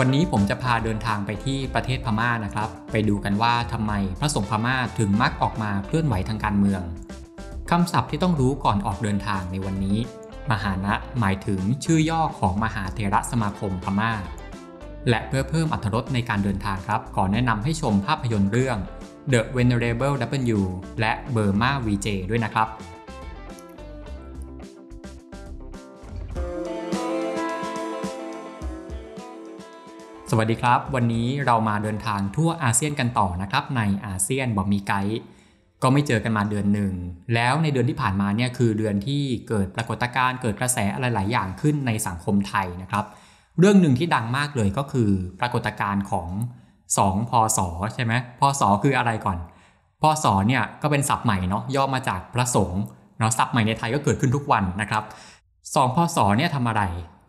วันนี้ผมจะพาเดินทางไปที่ประเทศพม่านะครับ ไปดูกันว่าทำไมพระสงฆ์พม่าถึงมักออกมาเคลื่อนไหวทางการเมืองคำศัพท์ที่ต้องรู้ก่อนออกเดินทางในวันนี้ มหานะหมายถึงชื่อย่อของมหาเทระสมาคมพม่า และเพื่อเพิ่มอรรถรสในการเดินทางครับขอแนะนำให้ชมภาพยนตร์เรื่อง The Venerable W และ Burma VJ ด้วยนะครับ สวัสดีครับ วันนี้เรามาเดินทางทั่วอาเซียนกันต่อนะครับ ในอาเซียนบอกมีไกด์ก็ไม่เจอกันมาเดือนหนึ่ง แล้วในเดือนที่ผ่านมาเนี่ยคือเดือนที่เกิดปรากฏการณ์เกิดกระแสอะไรหลายอย่างขึ้นในสังคมไทยนะครับ เรื่องหนึ่งที่ดังมากเลยก็คือปรากฏการณ์ของ2พศใช่ไหมพศคืออะไรก่อนพศเนี่ยก็เป็นศัพท์ใหม่เนาะย่อมาจากพระสงฆ์เนาะศัพท์ใหม่ในไทยก็เกิดขึ้นทุกวันนะครับ2พศเนี่ยทำอะไร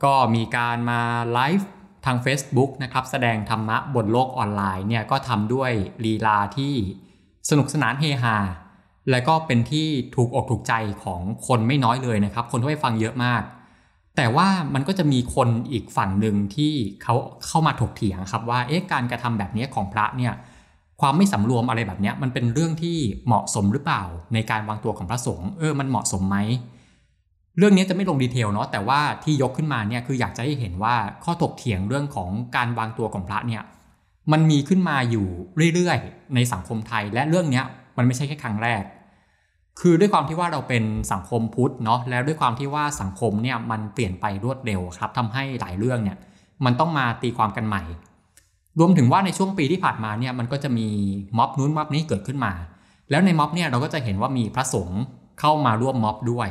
ก็มีการมาไลฟ์ ทาง Facebook นะครับแสดงธรรมะบนโลกออนไลน์เนี่ยก็ทำด้วยลีลาที่สนุกสนานเฮฮาและก็เป็นที่ถูกอกถูกใจของคนไม่น้อยเลยนะครับ คนที่ไปฟังเยอะมาก แต่ว่ามันก็จะมีคนอีกฝั่งหนึ่งที่เขาเข้ามาถกเถียงครับว่าเอ๊ะการกระทำแบบนี้ของพระเนี่ยความไม่สำรวมอะไรแบบนี้มันเป็นเรื่องที่เหมาะสมหรือเปล่า ในการวางตัวของพระสงฆ์เออมันเหมาะสมไหม เรื่องนี้จะไม่ลงดีเทลเนาะแต่ว่าที่ยกขึ้นมาเนี่ยคืออยากจะให้เห็นว่าข้อถกเถียงเรื่องของการวางตัวของพระเนี่ยมันมีขึ้นมาอยู่เรื่อยๆ ในสังคมไทยและเรื่องนี้มันไม่ใช่แค่ครั้งแรก คือด้วยความที่ว่าเราเป็นสังคมพุทธเนาะแล้วด้วยความที่ว่าสังคมเนี่ยมันเปลี่ยนไปรวดเร็วครับทำให้หลายเรื่องเนี่ยมันต้องมาตีความกันใหม่ รวมถึงว่าในช่วงปีที่ผ่านมาเนี่ยมันก็จะมีม็อบนู้นม็อบนี้เกิดขึ้นมา แล้วในม็อบเนี่ยเราก็จะเห็นว่ามีพระสงฆ์เข้ามาร่วมม็อบด้วย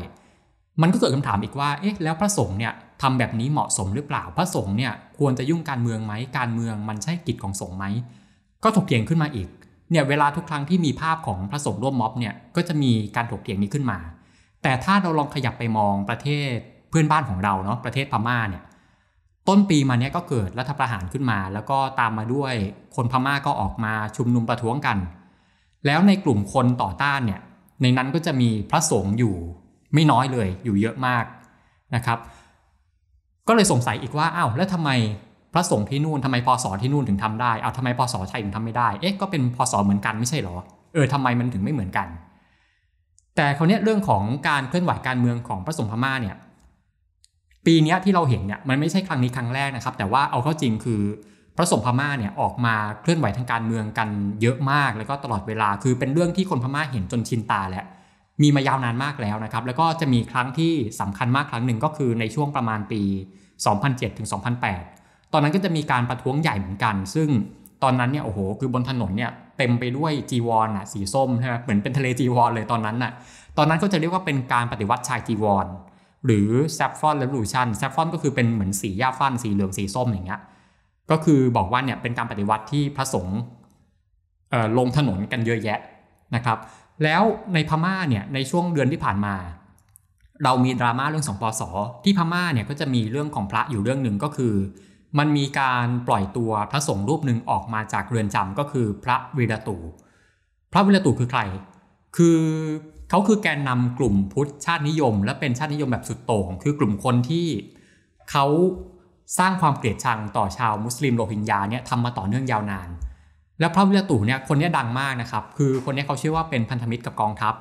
มันก็เกิดคำถามอีกว่า เอ๊ะ แล้วพระสงฆ์เนี่ยทำแบบนี้เหมาะสมหรือเปล่า พระสงฆ์เนี่ยควรจะยุ่งการเมืองไหม การเมืองมันใช่กิจของสงฆ์ไหม ก็ถกเถียงขึ้นมาอีก เนี่ยเวลาทุกครั้งที่มีภาพของพระสงฆ์ร่วมม็อบเนี่ย ก็จะมีการถกเถียงนี้ขึ้นมา แต่ถ้าเราลองขยับไปมองประเทศเพื่อนบ้านของเราเนาะ ประเทศพม่าเนี่ย ต้นปีมาเนี้ยก็เกิดรัฐประหารขึ้นมา แล้วก็ตามมาด้วยคนพม่าก็ออกมาชุมนุมประท้วงกัน แล้วในกลุ่มคนต่อต้านเนี่ย ในนั้นก็จะมีพระสงฆ์อยู่ ไม่น้อยเลยอยู่เยอะมากนะครับ ก็เลยสงสัยอีกว่าอ้าวแล้วทำไมพระสงฆ์ที่นู่นทำไมพศที่นู่นถึงทำได้เอาทำไมพศไทยถึงทำไม่ได้เอ๊ะก็เป็นพศเหมือนกันไม่ใช่หรอเออทำไมมันถึงไม่เหมือนกัน แต่คราวนี้เรื่องของการเคลื่อนไหวการเมืองของพระสงฆ์พม่าเนี่ยปีนี้ที่เราเห็นเนี่ยมันไม่ใช่ครั้งนี้ครั้งแรกนะครับ แต่ว่าเอาเข้าจริงคือพระสงฆ์พม่าเนี่ยออกมาเคลื่อนไหวทางการเมืองกันเยอะมาก แล้วก็ตลอดเวลาคือเป็นเรื่องที่คนพม่าเห็นจนชินตาแล้ว มีมายาวนานมากแล้วนะครับ แล้วก็จะมีครั้งที่สำคัญมากครั้งหนึ่งก็คือในช่วงประมาณปี 2007ถึง2008 ตอนนั้นก็จะมีการประท้วงใหญ่เหมือนกัน ซึ่งตอนนั้นเนี่ยโอ้โห คือบนถนนเนี่ยเต็มไปด้วยจีวรอะสีส้มใช่ไหมเหมือนเป็นทะเลจีวรเลยตอนนั้นน่ะ ตอนนั้นก็จะเรียกว่าเป็นการปฏิวัติชายจีวรหรือ Saffron Revolution Saffron ก็คือเป็นเหมือนสีหญ้าฝรั่นสีเหลืองสีส้มอย่างเงี้ย ก็คือบอกว่าเนี่ยเป็นการปฏิวัติที่พระสงฆ์ลงถนนกันเยอะแยะนะครับ แล้วในพม่าเนี่ยในช่วงเดือนที่ผ่านมา เรามีดราม่าเรื่องสองปศที่พม่าเนี่ยก็จะมีเรื่องของพระอยู่เรื่องหนึ่งก็คือ มันมีการปล่อยตัวพระสงฆ์รูปหนึ่งออกมาจากเรือนจำก็คือพระวิระธู พระวิรตูคือใคร คือเขาคือแกนนำกลุ่มพุทธชาตินิยม และเป็นชาตินิยมแบบสุดโต่งคือกลุ่มคนที่เขาสร้างความเกลียดชังต่อชาวมุสลิมโรฮิงญาเนี่ยทำมาต่อเนื่องยาวนาน แล้วพระวิรตูเนี่ยคนนี้ดังมากนะครับ คือคนนี้เขาเชื่อว่าเป็นพันธมิตรกับกองทัพ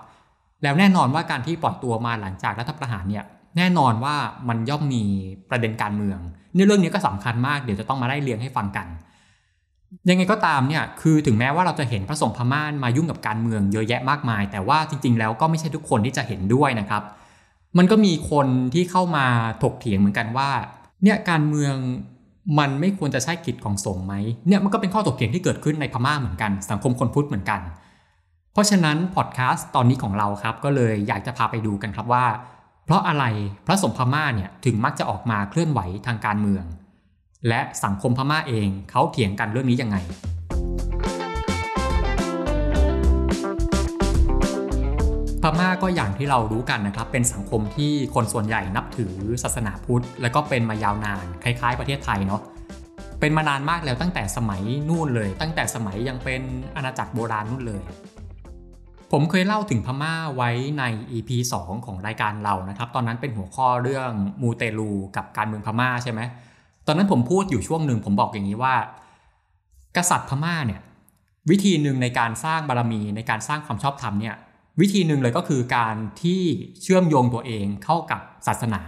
แล้วแน่นอนว่าการที่ปล่อยตัวมาหลังจากรัฐประหารเนี่ยแน่นอนว่ามันย่อมมีประเด็นการเมืองในเรื่องนี้ก็สำคัญมากเดี๋ยวจะต้องมาได้เรียงให้ฟังกัน ยังไงก็ตามเนี่ยคือถึงแม้ว่าเราจะเห็นพระสงฆ์พม่านมายุ่งกับการเมืองเยอะแยะมากมาย แต่ว่าจริง ๆ แล้วก็ไม่ใช่ทุกคนที่จะเห็นด้วยนะครับ มันก็มีคนที่เข้ามาถกเถียงเหมือนกันว่าเนี่ยการเมือง มันไม่ควรจะใช่กิจของสงฆ์ไหมเนี่ยมันก็เป็นข้อตกเถียงที่เกิดขึ้นในพม่าเหมือนกัน สังคมคนพุทธเหมือนกัน เพราะฉะนั้นพอดแคสต์ตอนนี้ของเราครับ ก็เลยอยากจะพาไปดูกันครับว่า เพราะอะไรพระสงฆ์พม่าเนี่ยถึงมักจะออกมาเคลื่อนไหวทางการเมือง และสังคมพม่าเองเขาเถียงกันเรื่องนี้ยังไง ม่าก็อย่างที่เรารู้กันนะครับ เป็นสังคมที่คนส่วนใหญ่นับถือศาสนาพุทธ แล้วก็เป็นมายาวนานคล้าย ๆ ประเทศไทยเนาะเป็นมานานมากแล้วตั้งแต่สมัยนู่นเลย ตั้งแต่สมัยยังเป็นอาณาจักรโบราณนู่นเลย ผมเคยเล่าถึงพม่าไว้ใน EP 2 ของรายการเรานะครับ ตอนนั้นเป็นหัวข้อเรื่องมูเตลูกับการเมืองพม่าใช่ไหมตอนนั้นผมพูดอยู่ช่วงหนึ่งผมบอกอย่างนี้ว่า กษัตริย์พม่าเนี่ยวิธีหนึ่งในการสร้างบารมีในการสร้างความชอบธรรมเนี่ย วิธีหนึ่งเลยก็คือการที่เชื่อมโยงตัวเองเข้ากับศาสนา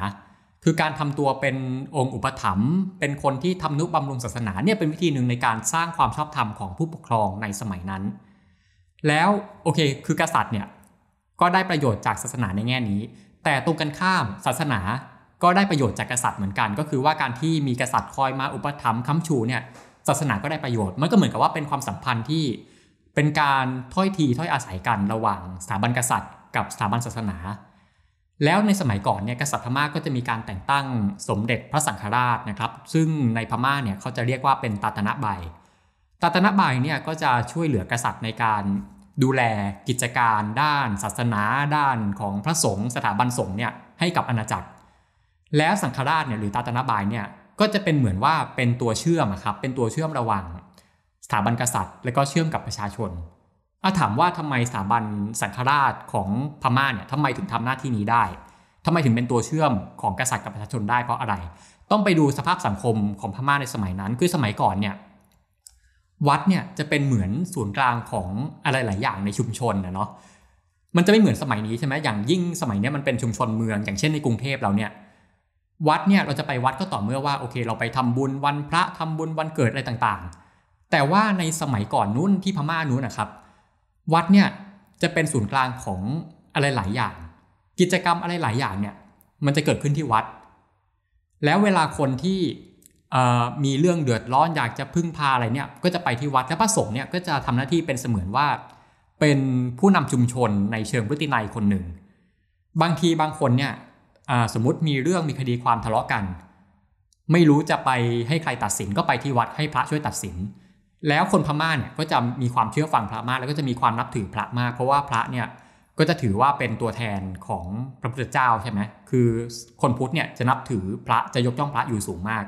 คือการทำตัวเป็นองค์อุปถัมภ์เป็นคนที่ทำนุบำรุงศาสนาเนี่ยเป็นวิธีหนึ่งในการสร้างความชอบธรรมของผู้ปกครองในสมัยนั้น แล้วโอเค คือกษัตริย์เนี่ยก็ได้ประโยชน์จากศาสนาในแง่นี้ แต่ตรงกันข้ามศาสนาก็ได้ประโยชน์จากกษัตริย์เหมือนกัน ก็คือว่าการที่มีกษัตริย์คอยมาอุปถัมภ์ค้ำชูเนี่ยศาสนาก็ได้ประโยชน์มันก็เหมือนกับว่าเป็นความสัมพันธ์ที่ เป็นการถ้อยทีถ้อยอาศัยกันระหว่างสถาบันกษัตริย์ กับสถาบันศาสนา แล้วในสมัยก่อนเนี่ยกษัตริย์พม่าก็จะมีการแต่งตั้งสมเด็จพระสังฆราชนะครับ ซึ่งในพม่าเนี่ยเขาจะเรียกว่าเป็นตาตนะบตาตนะบเนี่ยก็จะช่วยเหลือกษัตริย์ในการดูแลกิจการด้านศาสนา ด้านของพระสงฆ์สถาบันสงฆ์เนี่ยให้กับอาณาจักร แล้วสังฆราชเนี่ยหรือตาตนาบายเนี่ยก็จะเป็นเหมือนว่าเป็นตัวเชื่อมครับเป็นตัวเชื่อมระหว่าง สถาบันกษัตริย์ และก็เชื่อมกับประชาชนอาถามว่าทำไมสถาบันสังฆราชของพม่าเนี่ยทำไมถึงทำหน้าที่นี้ได้ทำไมถึงเป็นตัวเชื่อมของกษัตริย์กับประชาชนได้เพราะอะไร ต้องไปดูสภาพสังคมของพม่าในสมัยนั้น คือสมัยก่อนเนี่ยวัดเนี่ยจะเป็นเหมือนศูนย์กลางของอะไรหลายอย่างในชุมชนนะเนาะ มันจะไม่เหมือนสมัยนี้ใช่ไหมอย่างยิ่งสมัยนี้มันเป็นชุมชนเมือง อย่างเช่นในกรุงเทพเราเนี่ยวัดเนี่ยเราจะไปวัดก็ต่อเมื่อว่าโอเค เราไปทำบุญวันพระทำบุญวันเกิดอะไรต่างๆ แต่ว่าในสมัยก่อนนู้นที่พม่านู้นนะครับ วัดเนี่ยจะเป็นศูนย์กลางของอะไรหลายอย่าง กิจกรรมอะไรหลายอย่างเนี่ยมันจะเกิดขึ้นที่วัด แล้วเวลาคนที่มีเรื่องเดือดร้อนอยากจะพึ่งพาอะไรเนี่ยก็จะไปที่วัดและพระสงฆ์เนี่ยก็จะทำหน้าที่เป็นเสมือนว่า เป็นผู้นำชุมชนในเชิงพฤตินัยคนหนึ่ง บางทีบางคนเนี่ยสมมติมีเรื่องมีคดีความทะเลาะกัน ไม่รู้จะไปให้ใครตัดสินก็ไปที่วัดให้พระช่วยตัดสิน แล้วคนพม่าเนี่ยก็จะมีความเชื่อฟังพระมากแล้วก็จะมีความนับถือพระมาก เพราะว่าพระเนี่ยก็จะถือว่าเป็นตัวแทนของพระพุทธเจ้าใช่ไหมคือคนพุทธเนี่ยจะนับถือพระจะยกย่องพระอยู่สูงมาก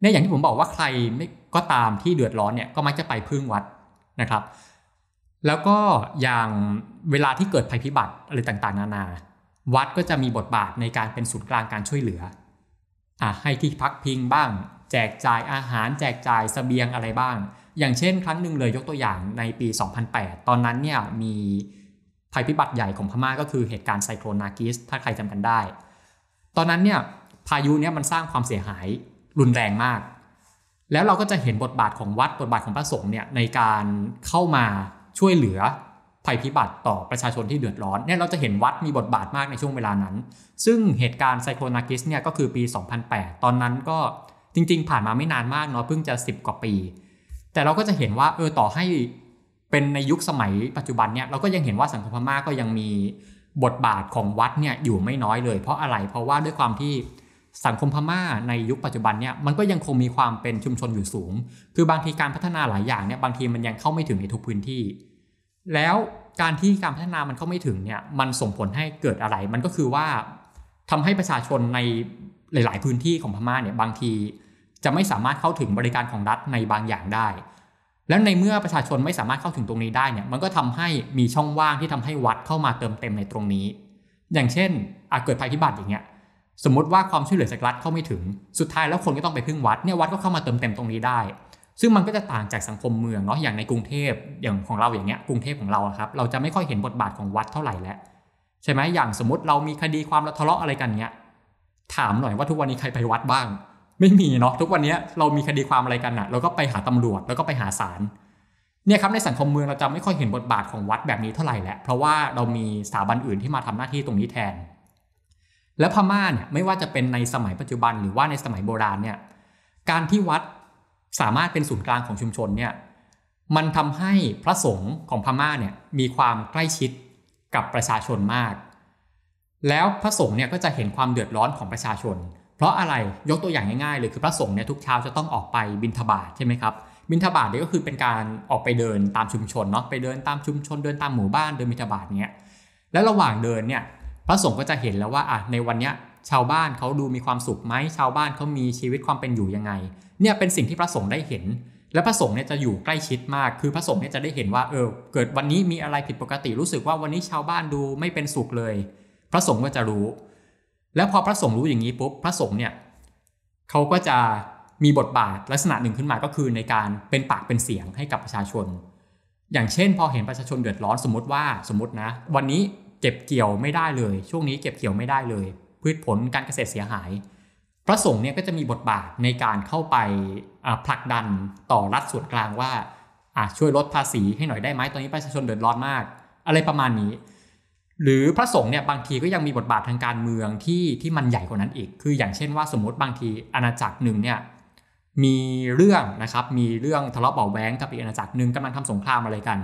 เนี่ยอย่างที่ผมบอกว่าใครไม่ก็ตามที่เดือดร้อนเนี่ยก็มักจะไปพึ่งวัดนะครับ แล้วก็อย่างเวลาที่เกิดภัยพิบัติอะไรต่างๆ นานา วัดก็จะมีบทบาทในการเป็นศูนย์กลางการช่วยเหลืออะให้ที่พักพิงบ้าง แจกจ่ายอาหารแจกจ่ายสเสบียงอะไรบ้าง อย่างเช่น ครั้งหนึ่งเลยยกตัวอย่างในปี 2008 ตอนนั้นเนี่ยมีภัยพิบัติใหญ่ของพม่าก็คือเหตุการณ์ไซโคลนากิสถ้าใครจำกันได้ ตอนนั้นเนี่ยพายุเนี่ยมันสร้างความเสียหายรุนแรงมาก แล้วเราก็จะเห็นบทบาทของวัดบทบาทของพระสงฆ์เนี่ยในการเข้ามาช่วยเหลือภัยพิบัติต่อประชาชนที่เดือดร้อนเนี่ยเราจะเห็นวัดมีบทบาทมากในช่วงเวลานั้น ซึ่งเหตุการณ์ไซโคลนากิสเนี่ยก็คือปี 2008 ตอนนั้นก็ จริง ๆ ผ่านมาไม่นานมากเนาะเพิ่งจะ 10 กว่าปี แต่เราก็จะเห็นว่าเออต่อให้เป็นในยุคสมัยปัจจุบันเนี่ยเราก็ยังเห็นว่าสังคมพม่าก็ยังมีบทบาทของวัดเนี่ยอยู่ไม่น้อยเลย เพราะอะไรเพราะว่าด้วยความที่สังคมพม่าในยุคปัจจุบันเนี่ยมันก็ยังคงมีความเป็นชุมชนอยู่สูง คือบางทีการพัฒนาหลายอย่างเนี่ยบางทีมันยังเข้าไม่ถึงในทุกพื้นที่ แล้วการที่การพัฒนามันเข้าไม่ถึงเนี่ยมันส่งผลให้เกิดอะไร มันก็คือว่าทำให้ประชาชนในหลาย ๆ พื้นที่ของพม่าเนี่ยบางที จะไม่สามารถเข้าถึงบริการของรัฐในบางอย่างได้ แล้วในเมื่อประชาชนไม่สามารถเข้าถึงตรงนี้ได้เนี่ยมันก็ทำให้มีช่องว่างที่ทำให้วัดเข้ามาเติมเต็มในตรงนี้ อย่างเช่นอาจเกิดภัยพิบัติอย่างเงี้ยสมมติว่าความช่วยเหลือจากรัฐเข้าไม่ถึงสุดท้ายแล้วคนก็ต้องไปพึ่งวัดเนี่ยวัดก็เข้ามาเติมเต็มตรงนี้ได้ ซึ่งมันก็จะต่างจากสังคมเมืองเนาะอย่างในกรุงเทพอย่างของเราอย่างเงี้ยกรุงเทพของเราครับเราจะไม่ค่อยเห็นบทบาทของวัดเท่าไหร่แล้วใช่ไหมอย่างสมมติเรามีคดีความเราทะเลาะอะไรกันเนี้ยถามหน่อยว่าทุกวันนี้ใครไปวัดบ้าง ไม่มีเนาะทุกวันนี้เรามีคดีความอะไรกันอะเราก็ไปหาตำรวจแล้วก็ไปหาศาลเนี่ยครับในสังคมเมืองเราจะไม่ค่อยเห็นบทบาทของวัดแบบนี้เท่าไหร่แหละเพราะว่าเรามีสถาบันอื่นที่มาทำหน้าที่ตรงนี้แทน และพม่าเนี่ยไม่ว่าจะเป็นในสมัยปัจจุบันหรือว่าในสมัยโบราณเนี่ยการที่วัดสามารถเป็นศูนย์กลางของชุมชนเนี่ยมันทำให้พระสงฆ์ของพม่าเนี่ยมีความใกล้ชิดกับประชาชนมาก แล้วพระสงฆ์เนี่ยก็จะเห็นความเดือดร้อนของประชาชน เพราะอะไรยกตัวอย่างง่ายๆเลยคือพระสงฆ์เนี่ยทุกเช้าจะต้องออกไปบิณฑบาตใช่ไหมครับบิณฑบาตเนี่ยก็คือเป็นการออกไปเดินตามชุมชนเนาะไปเดินตามชุมชนเดินตามหมู่บ้านเดินบิณฑบาตเนี้ยแล้วระหว่างเดินเนี่ยพระสงฆ์ก็จะเห็นแล้วว่าอะในวันเนี้ยชาวบ้านเขาดูมีความสุขไหมชาวบ้านเขามีชีวิตความเป็นอยู่ยังไง เนี่ยเป็นสิ่งที่พระสงฆ์ได้เห็น และพระสงฆ์เนี่ยจะอยู่ใกล้ชิดมากคือพระสงฆ์เนี่ยจะได้เห็นว่าเออเกิดวันนี้มีอะไรผิดปกติรู้สึกว่าวันนี้ชาวบ้านดูไม่เป็นสุขเลย พระสงฆ์ก็จะรู้ แล้วพอพระสงฆ์รู้อย่างนี้ปุ๊บพระสงฆ์เนี่ยเขาก็จะมีบทบาทลักษณะหนึ่งขึ้นมาก็คือในการเป็นปากเป็นเสียงให้กับประชาชน อย่างเช่น พอเห็นประชาชนเดือดร้อนสมมติว่าสมมตินะ วันนี้เก็บเกี่ยวไม่ได้เลย ช่วงนี้เก็บเกี่ยวไม่ได้เลย พืชผลการเกษตรเสียหาย พระสงฆ์เนี่ยก็จะมีบทบาทในการเข้าไปผลักดันต่อรัฐส่วนกลางว่าช่วยลดภาษีให้หน่อยได้ไหมตอนนี้ประชาชนเดือดร้อนมาก อะไรประมาณนี้ หรือพระสงฆ์เนี่ยบางทีก็ยังมีบทบาททางการเมืองที่ที่มันใหญ่กว่านั้นอีก คืออย่างเช่นว่าสมมติบางทีอาณาจักรหนึ่งเนี่ยมีเรื่องนะครับมีเรื่องทะเลาะเบาแว้งกับอีกอาณาจักรหนึ่งกำลังทำสงครามอะไรกัน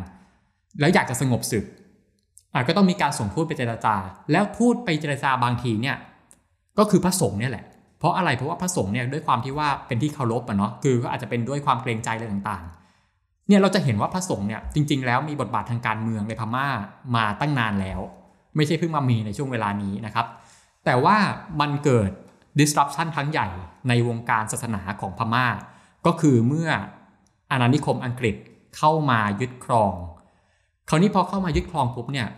แล้วอยากจะสงบศึกก็ต้องมีการส่งทูตไปเจรจา แล้วทูตไปเจรจาบางทีเนี่ยก็คือพระสงฆ์เนี่ยแหละเพราะอะไรเพราะว่าพระสงฆ์เนี่ยด้วยความที่ว่าเป็นที่เคารพอะเนาะคือก็อาจจะเป็นด้วยความเกรงใจอะไรต่างๆเนี่ยเราจะเห็นว่าพระสงฆ์เนี่ยจริง ๆ แล้วมีบทบาททางการเมืองในพม่ามาตั้งนานแล้ว ไม่ใช่เพิ่งมามีในช่วงเวลานี้นะครับ แต่ว่ามันเกิด disruption ครั้งใหญ่ในวงการศาสนาของพม่า ก็คือเมื่ออาณานิคมอังกฤษเข้ามายึดครอง คราวนี้พอเข้ามายึดครองปุ๊บเนี่ย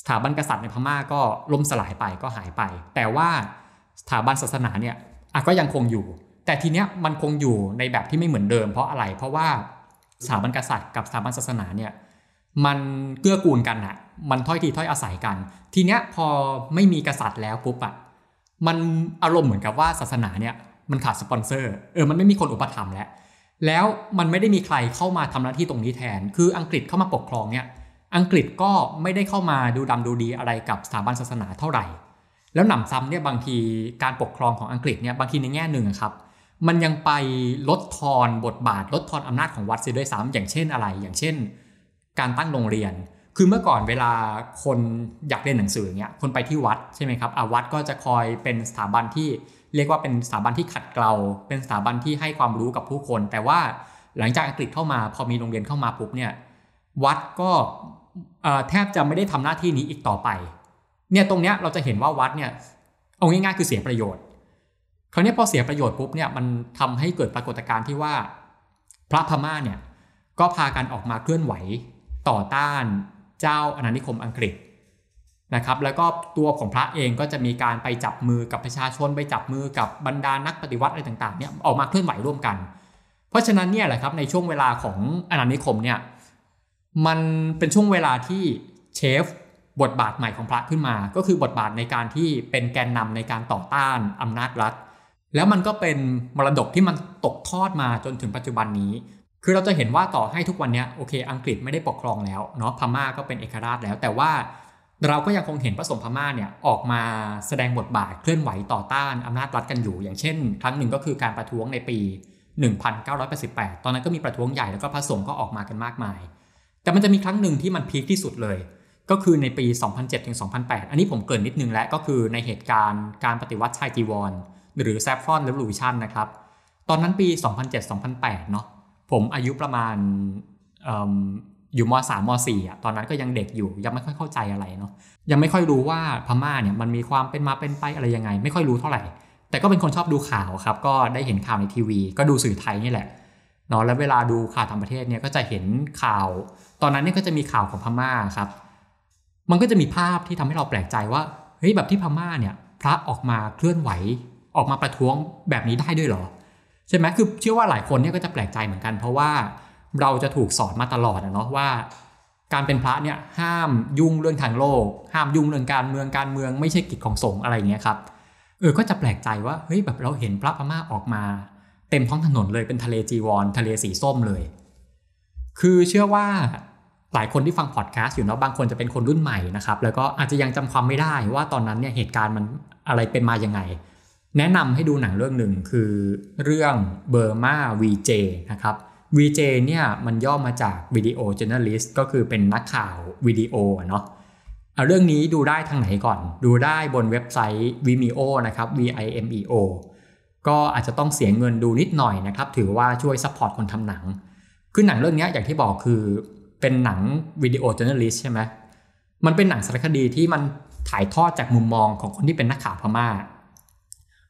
สถาบันกษัตริย์ในพม่าก็ล่มสลายไปก็หายไป แต่ว่าสถาบันศาสนาเนี่ยก็ยังคงอยู่ แต่ทีเนี้ยมันคงอยู่ในแบบที่ไม่เหมือนเดิม เพราะอะไรเพราะว่าสถาบันกษัตริย์กับสถาบันศาสนาเนี่ยมันเกื้อกูลกันอะ มันถ้อยทีถ้อยอาศัยกัน ทีเนี้ยพอไม่มีกษัตริย์แล้วปุ๊บอะมันอารมณ์เหมือนกับว่าศาสนาเนี่ยมันขาดสปอนเซอร์เออมันไม่มีคนอุปถัมภ์แล้วแล้วมันไม่ได้มีใครเข้ามาทำหน้าที่ตรงนี้แทน คืออังกฤษเข้ามาปกครองเนี่ยอังกฤษก็ไม่ได้เข้ามาดูดำดูดีอะไรกับสถาบันศาสนาเท่าไหร่ แล้วหนำซ้ำเนี่ยบางทีการปกครองของอังกฤษเนี่ยบางทีในแง่หนึ่งครับ มันยังไปลดทอนบทบาท ลดทอนอำนาจของวัดเสียด้วยซ้ำอย่างเช่นอะไร อย่างเช่น การตั้งโรงเรียน คือเมื่อก่อนเวลาคนอยากเรียนหนังสือเนี่ยคนไปที่วัดใช่ไหมครับอาวัดก็จะคอยเป็นสถาบันที่เรียกว่าเป็นสถาบันที่ขัดเกลา เป็นสถาบันที่ให้ความรู้กับผู้คน แต่ว่าหลังจากอังกฤษเข้ามา พอมีโรงเรียนเข้ามาปุ๊บเนี่ยวัดก็แทบจะไม่ได้ทำหน้าที่นี้อีกต่อไป เนี่ยตรงเนี้ยเราจะเห็นว่าวัดเนี่ยเอาง่ายๆคือเสียประโยชน์คราวนี้พอเสียประโยชน์ปุ๊บเนี่ยมันทำให้เกิดปรากฏการณ์ที่ว่า พระพม่าเนี่ยก็พากันออกมาเคลื่อนไหวต่อต้าน เจ้าอาณานิคมอังกฤษนะครับแล้วก็ตัวของพระเองก็จะมีการไปจับมือกับประชาชนไปจับมือกับบรรดานักปฏิวัติอะไรต่างๆเนี่ยออกมาเคลื่อนไหวร่วมกัน เพราะฉะนั้นเนี่ยแหละครับในช่วงเวลาของอาณานิคมเนี่ยมันเป็นช่วงเวลาที่เชฟบทบาทใหม่ของพระขึ้นมา ก็คือบทบาทในการที่เป็นแกนนำในการต่อต้านอำนาจรัฐ แล้วมันก็เป็นมรดกที่มันตกทอดมาจนถึงปัจจุบันนี้ คือเราจะเห็นว่าต่อให้ทุกวันนี้โอเค อังกฤษไม่ได้ปกครองแล้วเนาะพม่าก็เป็นเอกราชแล้ว แต่ว่าเราก็ยังคงเห็นพระสงฆ์พม่าเนี่ยออกมาแสดงบทบาทเคลื่อนไหวต่อต้านอำนาจรัฐกันอยู่ อย่างเช่น ครั้งหนึ่งก็คือการประท้วงในปี 1988 ตอนนั้นก็มีประท้วงใหญ่แล้วก็พระสงฆ์ก็ออกมากันมากมาย แต่มันจะมีครั้งหนึ่งที่มันพีคที่สุดเลย ก็คือในปี 2007-2008 อันนี้ผมเกินนิดนึงแล้วก็คือในเหตุการณ์การปฏิวัติชายจีวร หรือแซฟฟอนเรวิลูชันนะครับตอนนั้นปี 2007-2008 เนาะ ผมอายุประมาณอยู่มสามมสี่อะตอนนั้นก็ยังเด็กอยู่ยังไม่ค่อยเข้าใจอะไรเนาะยังไม่ค่อยรู้ว่าพม่าเนี่ยมันมีความเป็นมาเป็นไปอะไรยังไง ไม่ค่อยรู้เท่าไหร่ แต่ก็เป็นคนชอบดูข่าวครับ ก็ได้เห็นข่าวในทีวี ก็ดูสื่อไทยนี่แหละเนาะแล้วเวลาดูข่าวต่างประเทศเนี่ยก็จะเห็นข่าว ตอนนั้นเนี่ยก็จะมีข่าวของพม่าครับ มันก็จะมีภาพที่ทำให้เราแปลกใจว่าเฮ้ยแบบที่พม่าเนี่ย พระออกมาเคลื่อนไหว ออกมาประท้วงแบบนี้ได้ด้วยเหรอ ใช่ไหมคือเชื่อว่าหลายคนเนี่ยก็จะแปลกใจเหมือนกัน เพราะว่าเราจะถูกสอนมาตลอดนะเนาะว่า การเป็นพระเนี่ยห้ามยุ่งเรื่องทางโลก ห้ามยุ่งเรื่องการเมืองการเมืองไม่ใช่กิจของสงฆ์อะไรเงี้ยครับเออก็จะแปลกใจว่าเฮ้ยแบบเราเห็นพระพม่าออกมา เต็มท้องถนนเลยเป็นทะเลจีวร ทะเลสีส้มเลย คือเชื่อว่าหลายคนที่ฟังพอดแคสต์อยู่เนาะบางคนจะเป็นคนรุ่นใหม่นะครับแล้วก็อาจจะยังจำความไม่ได้ว่าตอนนั้นเนี่ยเหตุการณ์มันอะไรเป็นมายังไง แนะนำให้ดูหนังเรื่องหนึ่งคือเรื่อง Burma VJ นะครับ VJ เนี่ยมันย่อมาจากวิดีโอ journalist ก็คือเป็นนักข่าววิดีโอเนาะเอาเรื่องนี้ดูได้ทางไหนก่อน ดูได้บนเว็บไซต์ Vimeo นะครับ V I M E O ก็อาจจะต้องเสียเงินดูนิดหน่อยนะครับ ถือว่าช่วย support คนทำหนัง คือหนังเรื่องนี้อย่างที่บอกคือเป็นหนังวิดีโอเจ o ร์นลิสใช่ไหมมันเป็นหนังสารคดีที่มันถ่ายทอดจากมุมมองของคนที่เป็นนักข่าวพม่า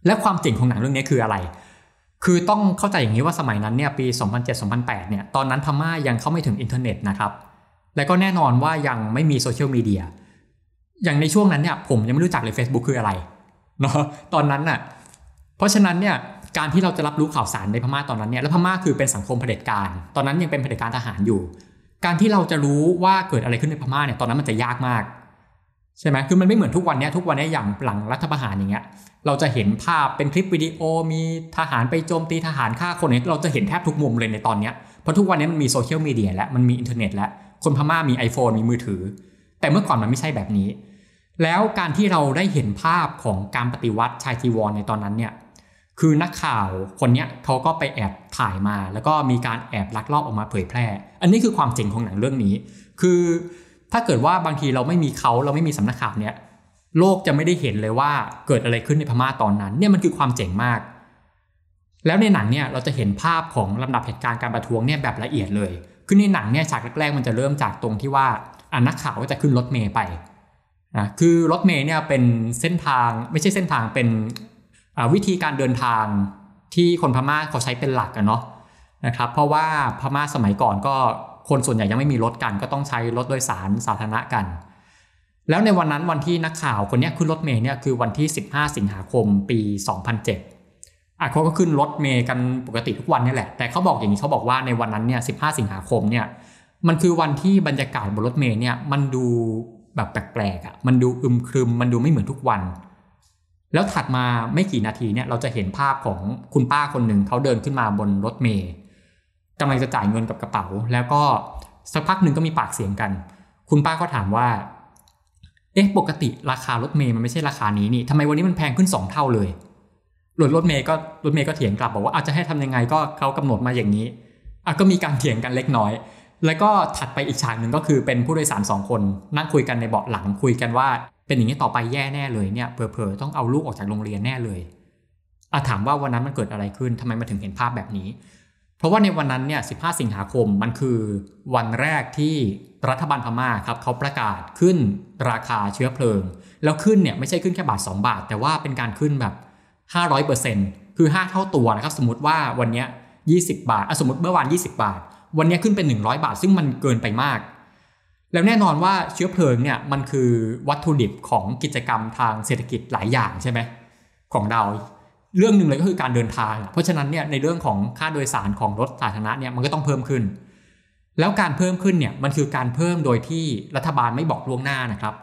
และความเจ๋งของหนังเรื่องนี้คืออะไร คือต้องเข้าใจอย่างนี้ว่าสมัยนั้นเนี่ยปี 2007-2008 เนี่ยตอนนั้นพม่ายังเข้าไม่ถึงอินเทอร์เน็ตนะครับ และก็แน่นอนว่ายังไม่มีโซเชียลมีเดียอย่างในช่วงนั้นเนี่ยผมยังไม่รู้จักเลย Facebook คืออะไรเนาะตอนนั้นน่ะเพราะฉะนั้นเนี่ยการที่เราจะรับรู้ข่าวสารในพม่าตอนนั้นเนี่ยและพม่าคือเป็นสังคมเผด็จการ ตอนนั้นยังเป็นเผด็จการทหารอยู่ การที่เราจะรู้ว่าเกิดอะไรขึ้นในพม่าเนี่ยตอนนั้นมันจะยากมาก ใช่ไหมคือมันไม่เหมือนทุกวันนี้ทุกวันนี้อย่างหลังรัฐประหารอย่างเงี้ย เราจะเห็นภาพเป็นคลิปวิดีโอมีทหารไปโจมตีทหารฆ่าคนเนี่ยเราจะเห็นแทบทุกมุมเลยในตอนนี้เพราะทุกวันนี้มันมีโซเชียลมีเดียแล้วมันมีอินเทอร์เน็ตแล้วคนพม่ามี iPhone มีมือถือ แต่เมื่อก่อนมันไม่ใช่แบบนี้ แล้วการที่เราได้เห็นภาพของการปฏิวัติชายจีวรในตอนนั้นเนี่ยคือนักข่าวคนนี้เขาก็ไปแอบถ่ายมา แล้วก็มีการแอบลักลอบออกมาเผยแพร่ อันนี้คือความเจ๋งของหนังเรื่องนี้ คือถ้าเกิดว่าบางทีเราไม่มีเขาเราไม่มีสำนักข่าวเนี่ย โลกจะไม่ได้เห็นเลยว่าเกิดอะไรขึ้นในพม่าตอนนั้นเนี่ยมันคือความเจ๋งมาก แล้วในหนังเนี่ยเราจะเห็นภาพของลำดับเหตุการณ์การประท้วงเนี่ยแบบละเอียดเลย คือในหนังเนี่ยฉากแรกๆ มันจะเริ่มจากตรงที่ว่าอนักข่าวก็จะขึ้นรถเมย์ไปนะคือรถเมย์เนี่ยเป็นเส้นทางไม่ใช่เส้นทางเป็นวิธีการเดินทางที่คนพม่าเขาใช้เป็นหลักกันเนาะนะครับเพราะว่าพม่าสมัยก่อนก็คนส่วนใหญ่ยังไม่มีรถกัน ก็ต้องใช้รถโดยสารสาธารณะกัน แล้วในวันนั้นวันที่นักข่าวคนนี้ขึ้นรถเมย์เนี่ยคือวันที่ 15 สิงหาคมปี 2007อะเขาก็ขึ้นรถเมย์กันปกติทุกวันนี่แหละ แต่เขาบอกอย่างนี้เขาบอกว่าในวันนั้นเนี่ย 15 สิงหาคมเนี่ยมันคือวันที่บรรยากาศบนรถเมย์เนี่ยมันดูแบบแปลกๆอะมันดูอึมครึมมันดูไม่เหมือนทุกวัน แล้วถัดมาไม่กี่นาทีเนี่ยเราจะเห็นภาพของคุณป้าคนหนึ่งเขาเดินขึ้นมาบนรถเมย์กำลังจะจ่ายเงินกับกระเป๋า แล้วก็สักพักหนึ่งก็มีปากเสียงกัน คุณป้าก็ถามว่า เอ๊ะปกติราคารถเมย์มันไม่ใช่ราคานี้นี่ทำไมวันนี้มันแพงขึ้นสองเท่าเลยหลุดรถเมย์ก็รถเมย์ก็เถียงกลับบอกว่าอาจจะให้ทำยังไงก็เขากำหนดมาอย่างนี้อะก็มีการเถียงกันเล็กน้อย แล้วก็ถัดไปอีกฉากหนึ่งก็คือเป็นผู้โดยสารสองคนนั่งคุยกันในเบาะหลังคุยกันว่า เป็นอย่างนี้ต่อไปแย่แน่เลยเนี่ยเผลอๆต้องเอาลูกออกจากโรงเรียนแน่เลยอะถามว่าวันนั้นมันเกิดอะไรขึ้นทำไมมาถึงเห็นภาพแบบนี้ ราะว่าในวันนั้นเนี่ย 15 สิงหาคมมันคือวันแรกที่รัฐบาลพม่าครับเขาประกาศขึ้นราคาเชื้อเพลิง แล้วขึ้นเนี่ยไม่ใช่ขึ้นแค่บาท 2 บาท แต่ว่าเป็นการขึ้นแบบ 500%คือ 5 เท่าตัวนะครับ สมมติว่าวันนี้20 บาท สมมติเมื่อวาน 20 บาท วันนี้ขึ้นเป็น 100 บาท ซึ่งมันเกินไปมาก แล้วแน่นอนว่าเชื้อเพลิงเนี่ยมันคือวัตถุดิบของกิจกรรมทางเศรษฐกิจหลายอย่างใช่ไหมของเรา เรื่องหนึ่งเลยก็คือการเดินทาง เพราะฉะนั้นเนี่ยในเรื่องของค่าโดยสารของรถสาธารณะเนี่ยมันก็ต้องเพิ่มขึ้น แล้วการเพิ่มขึ้นเนี่ยมันคือการเพิ่มโดยที่รัฐบาลไม่บอกล่วงหน้านะครับ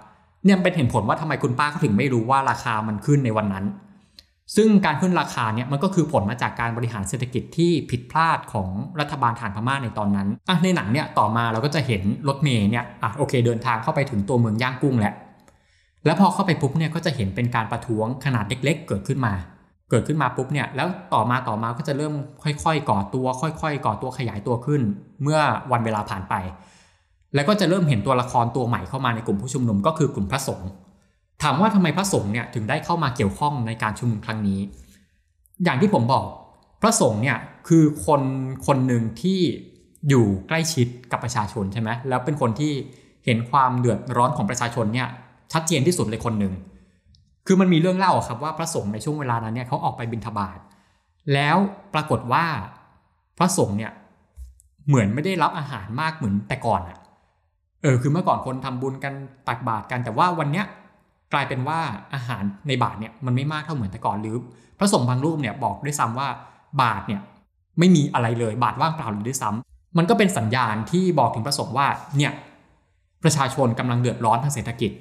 เนี่ยเป็นเหตุผลว่าทำไมคุณป้าเขาถึงไม่รู้ว่าราคามันขึ้นในวันนั้น ซึ่งการขึ้นราคาเนี่ยมันก็คือผลมาจากการบริหารเศรษฐกิจที่ผิดพลาดของรัฐบาลฐานพม่าในตอนนั้นอะในหนังเนี่ยต่อมาเราก็จะเห็นรถเมย์เนี่ยอะโอเค เดินทางเข้าไปถึงตัวเมืองย่างกุ้งแหละแล้วพอเข้าไปปุ๊บเนี่ยก็จะเห็นเป็นการประท้วงขนาดเล็ก ๆ เกิดขึ้นมา เกิดขึ้นมาปุ๊บเนี่ยแล้วต่อมาต่อมาก็จะเริ่มค่อยๆ ก่อตัว ค่อยๆ ก่อตัวขยายตัวขึ้น เมื่อวันเวลาผ่านไป แล้วก็จะเริ่มเห็นตัวละครตัวใหม่เข้ามาในกลุ่มผู้ชุมนุมก็คือกลุ่มพระสงฆ์ถามว่าทำไมพระสงฆ์เนี่ยถึงได้เข้ามาเกี่ยวข้องในการชุมนุมครั้งนี้ อย่างที่ผมบอกพระสงฆ์เนี่ยคือคนคนหนึ่งที่อยู่ใกล้ชิดกับประชาชนใช่ไหมแล้วเป็นคนที่เห็นความเดือดร้อนของประชาชนเนี่ยชัดเจนที่สุดเลยคนหนึ่ง คือมันมีเรื่องเล่าครับว่าพระสงฆ์ในช่วงเวลานั้นเนี่ยเขาออกไปบิณฑบาตแล้วปรากฏว่าพระสงฆ์เนี่ยเหมือนไม่ได้รับอาหารมากเหมือนแต่ก่อนอะเออคือเมื่อก่อนคนทำบุญกันตักบาตรกันแต่ว่าวันเนี้ยกลายเป็นว่าอาหารในบาตรเนี่ยมันไม่มากเท่าเหมือนแต่ก่อนหรือ พระสงฆ์บางรูปเนี่ยบอกด้วยซ้ำว่าบาตรเนี่ยไม่มีอะไรเลยบาตรว่างเปล่าเลยด้วยซ้ำมันก็เป็นสัญญาณที่บอกถึงพระสงฆ์ว่าเนี่ยประชาชนกำลังเดือดร้อนทางเศรษฐกิจ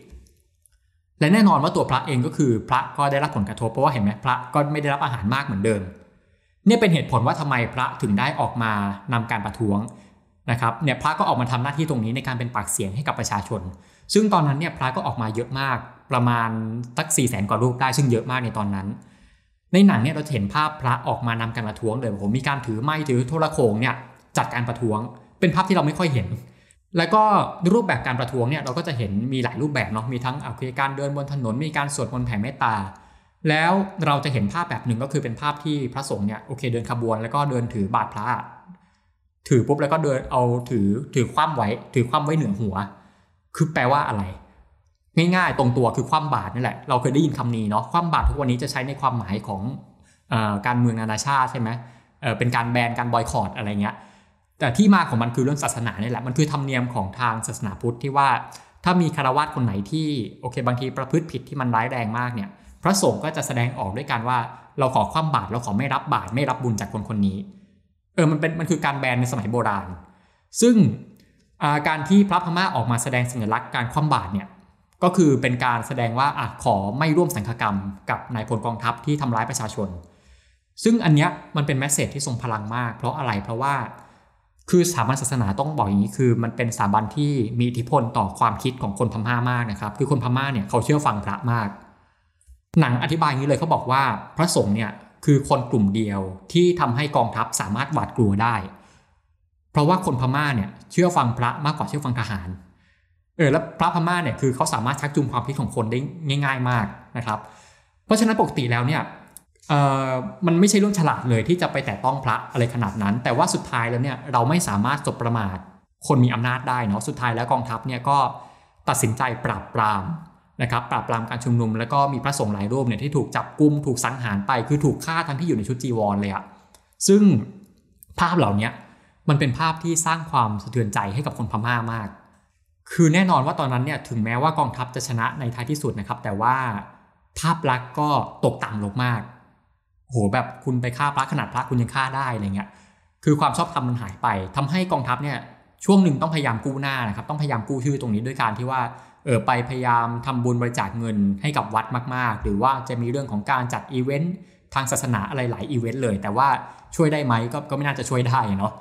และแน่นอนว่าตัวพระเองก็คือพระก็ได้รับผลกระทบเพราะว่าเห็นไหมพระก็ไม่ได้รับอาหารมากเหมือนเดิม เนี่ยเป็นเหตุผลว่าทำไมพระถึงได้ออกมานำการประท้วงนะครับเนี่ยพระก็ออกมาทำหน้าที่ตรงนี้ในการเป็นปากเสียงให้กับประชาชน ซึ่งตอนนั้นเนี่ยพระก็ออกมาเยอะมากประมาณสักสี่แสนกว่ารูปได้ซึ่งเยอะมากในตอนนั้น ในหนังเนี่ยเราเห็นภาพพระออกมานำการประท้วงเลยผมมีการถือไม้ถือโทรโขงเนี่ยจัดการประท้วง เป็นภาพที่เราไม่ค่อยเห็น แล้วก็รูปแบบการประท้วงเนี่ยเราก็จะเห็นมีหลายรูปแบบเนาะมีทั้งเอาคือการเดินบนถนนมีการสวดมนต์แผ่เมตตา แล้วเราจะเห็นภาพแบบหนึ่งก็คือเป็นภาพที่พระสงฆ์เนี่ยโอเคเดินขบวนแล้วก็เดินถือบาตรพระ ถือปุ๊บแล้วก็เดินเอาถือถือคว่ำไว้ ถือคว่ำไว้เหนือหัว คือแปลว่าอะไร ง่ายๆ ตรงตัวคือคว่ำบาตรนี่แหละเราเคยได้ยินคำนี้เนาะคว่ำบาตรทุกวันนี้จะใช้ในความหมายของอการเมืองนานาชาติใช่ไหมเเป็นการแบนการบอยคอรดอะไรเงี้ย แต่ที่มาของมันคือเรื่องศาสนาเนี่ยแหละมันคือธรรมเนียมของทางศาสนาพุทธที่ว่า ถ้ามีคารวะคนไหนที่โอเค บางทีประพฤติผิดที่มันร้ายแรงมากเนี่ย พระสงฆ์ก็จะแสดงออกด้วยการว่าเราขอความบาตรเราขอไม่รับบาตรไม่รับบุญจากคนคนนี้ เออมันเป็นมันคือการแบนในสมัยโบราณ ซึ่งการที่พระพม่าออกมาแสดงสัญลักษณ์การคว่ำบาตรเนี่ยก็คือเป็นการแสดงว่าอะขอไม่ร่วมสังฆกรรม กับนายพลกองทัพที่ทำร้ายประชาชน ซึ่งอันเนี้ยมันเป็นแมสเซจที่ทรงพลังมาก เพราะอะไรเพราะว่า คือสถาบันศาสนาต้องบอกอย่างนี้คือ มันเป็นสถาบันที่มีอิทธิพลต่อความคิดของคนพม่ามากนะครับ คือคนพม่าเนี่ยเขาเชื่อฟังพระมาก หนังอธิบายอย่างนี้เลยเขาบอกว่าพระสงฆ์เนี่ยคือคนกลุ่มเดียวที่ทำให้กองทัพสามารถหวาดกลัวได้ เพราะว่าคนพม่าเนี่ยเชื่อฟังพระมากกว่าเชื่อฟังทหารเออแล้วพระพม่าเนี่ยคือเขาสามารถชักจูงความคิดของคนได้ง่าย ๆ มากนะครับ เพราะฉะนั้นปกติแล้วเนี่ย มันไม่ใช่เรื่องฉลาดเลยที่จะไปแตะต้องพระอะไรขนาดนั้น แต่ว่าสุดท้ายแล้วเนี่ยเราไม่สามารถจบประมาทคนมีอำนาจได้เนาะสุดท้ายแล้วกองทัพเนี่ยก็ตัดสินใจปราบปรามนะครับปราบปรามการชุมนุม แล้วก็มีพระสงฆ์หลายรูปเนี่ยที่ถูกจับกุมถูกสังหารไปคือถูกฆ่าทั้งที่อยู่ในชุดจีวรเลยอะซึ่งภาพเหล่านี้มันเป็นภาพที่สร้างความสะเทือนใจให้กับคนพม่ามาก คือแน่นอนว่าตอนนั้นเนี่ยถึงแม้ว่ากองทัพจะชนะในท้ายที่สุดนะครับ แต่ว่าภาพลักษณ์ก็ตกต่ำลงมาก โหแบบคุณไปฆ่าพระขนาดพระคุณยังฆ่าได้อะไรเงี้ยคือความชอบธรรมมันหายไปทำให้กองทัพเนี่ยช่วงหนึ่งต้องพยายามกู้หน้านะครับต้องพยายามกู้ชื่อตรงนี้ด้วยการที่ว่าเออไปพยายามทำบุญบริจาคเงินให้กับวัดมากๆ หรือว่าจะมีเรื่องของการจัดอีเวนต์ทางศาสนาอะไรหลายอีเวนต์เลย แต่ว่าช่วยได้ไหมก็ก็ไม่น่าจะช่วยได้เนาะ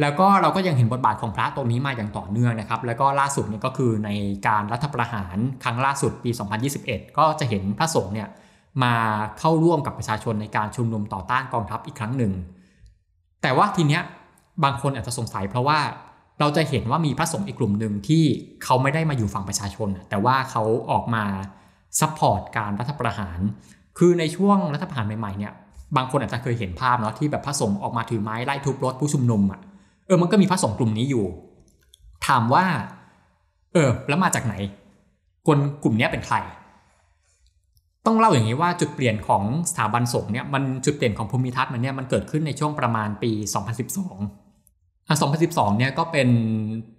แล้วก็เราก็ยังเห็นบทบาทของพระตรงนี้มาอย่างต่อเนื่องนะครับ แล้วก็ล่าสุดเนี่ยก็คือในการรัฐประหารครั้งล่าสุดปี 2021 ก็จะเห็นพระสงฆ์เนี่ย มาเข้าร่วมกับประชาชนในการชุมนุมต่อต้านกองทัพอีกครั้งหนึ่ง แต่ว่าทีเนี้ยบางคนอาจจะสงสัยเพราะว่าเราจะเห็นว่ามีพระสงฆ์อีกกลุ่มหนึ่งที่เขาไม่ได้มาอยู่ฝั่งประชาชน แต่ว่าเขาออกมา support การรัฐประหาร คือในช่วงรัฐประหารใหม่ๆเนี่ยบางคนอาจจะเคยเห็นภาพเนาะที่แบบพระสงฆ์ออกมาถือไม้ไล่ทุบรถผู้ชุมนุมอะ่ะเออมันก็มีพระสงฆ์กลุ่มนี้อยู่ ถามว่า เออแล้วมาจากไหน คนกลุ่มนี้เป็นใคร ต้องเล่าอย่างนี้ว่าจุดเปลี่ยนของสถาบันสงฆ์เนี่ยมันจุดเปลี่ยนของภูมิทัศน์มันเนี่ยมันเกิดขึ้นในช่วงประมาณปี 2012อะ2012 เนี่ยก็เป็น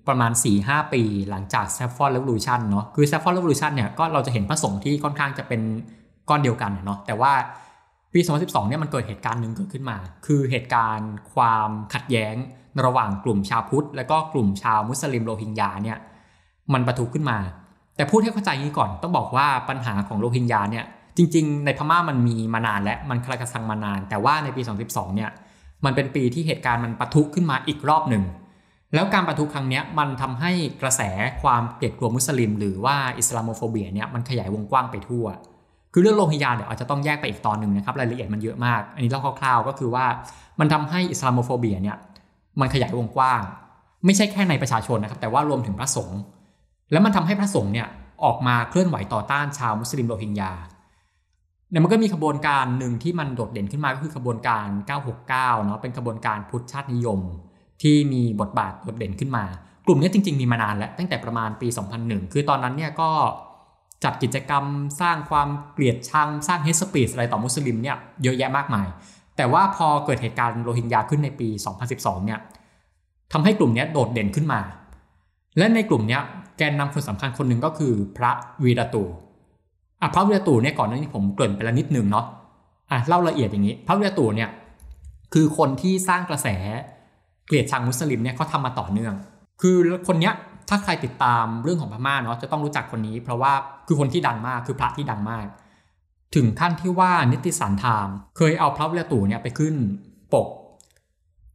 ประมาณ 4-5 ปีหลังจาก Saffron Revolution เนาะคือ Saffron Revolution เนี่ยก็เราจะเห็นพระสงฆ์ที่ค่อนข้างจะเป็นก้อนเดียวกันเนาะแต่ว่าปี 2012 เนี่ยมันเกิดเหตุการณ์หนึ่งเกิดขึ้นมา คือเหตุการณ์ความขัดแย้งระหว่างกลุ่มชาวพุทธ และก็กลุ่มชาวมุสลิมโรฮิงญาเนี่ยมันประทุขึ้นมา แต่พูดให้เข้าใจนี้ก่อนต้องบอกว่าปัญหาของโรฮิงญาเนี่ยจริง ๆ ในพม่ามันมีมานานและมันคาราคาซังมานาน แต่ว่าในปี 2012 เนี่ยมันเป็นปีที่เหตุการณ์มันปะทุขึ้นมาอีกรอบหนึ่ง แล้วการปะทุครั้งนี้มันทำให้กระแสความเกลียดกลัวมุสลิม หรือว่า Islamophobia เนี่ยมันขยายวงกว้างไปทั่ว คือเรื่องโรฮิงญาเดี๋ยวอาจจะต้องแยกไปอีกตอนหนึ่งนะครับรายละเอียดมันเยอะมาก อันนี้เล่าคร่าวๆก็คือว่ามันทำให้ Islamophobia เนี่ยมันขยายวงกว้าง ไม่ใช่แค่ในประชาชนนะครับแต่ว่ารวมถึงพระสงฆ์ แล้วมันทำให้พระสงฆ์เนี่ยออกมาเคลื่อนไหวต่อต้านชาวมุสลิมโรฮิงญาเนี่ยมันก็มีขบวนการหนึ่งที่มันโดดเด่นขึ้นมาก็คือขบวนการ 969 เนาะเป็นขบวนการพุทธชาตินิยม ที่มีบทบาทโดดเด่นขึ้นมา กลุ่มนี้จริง ๆ มีมานานแล้วตั้งแต่ประมาณปี 2001 คือตอนนั้นเนี่ยก็จัดกิจกรรมสร้างความเกลียดชังสร้าง hate speech อะไรต่อมุสลิมเนี่ยเยอะแยะมากมาย แต่ว่าพอเกิดเหตุการณ์โรฮิงญาขึ้นในปี 2012 เนี่ยทำให้กลุ่มนี้โดดเด่นขึ้นมา และในกลุ่มนี้ กนนำคนสำคัญคนหนึ่งก็คือพระวีรตูอะพระวิรตูเนี่ยก่อนหน้านี้ผมเกริ่นไปแล้วนิดนึงเนาะอะเล่าละเอียดอย่างนี้ พระวิรตูเนี่ยคือคนที่สร้างกระแสเกลียดชังมุสลิมเนี่ยเขาทำมาต่อเนื่อง คือคนเนี้ยถ้าใครติดตามเรื่องของพม่าเนาะจะต้องรู้จักคนนี้ เพราะว่าคือคนที่ดังมากคือพระที่ดังมาก ถึงขั้นที่ว่านิติสารไทม์เคยเอาพระวิรตูเนี่ยไปขึ้นปก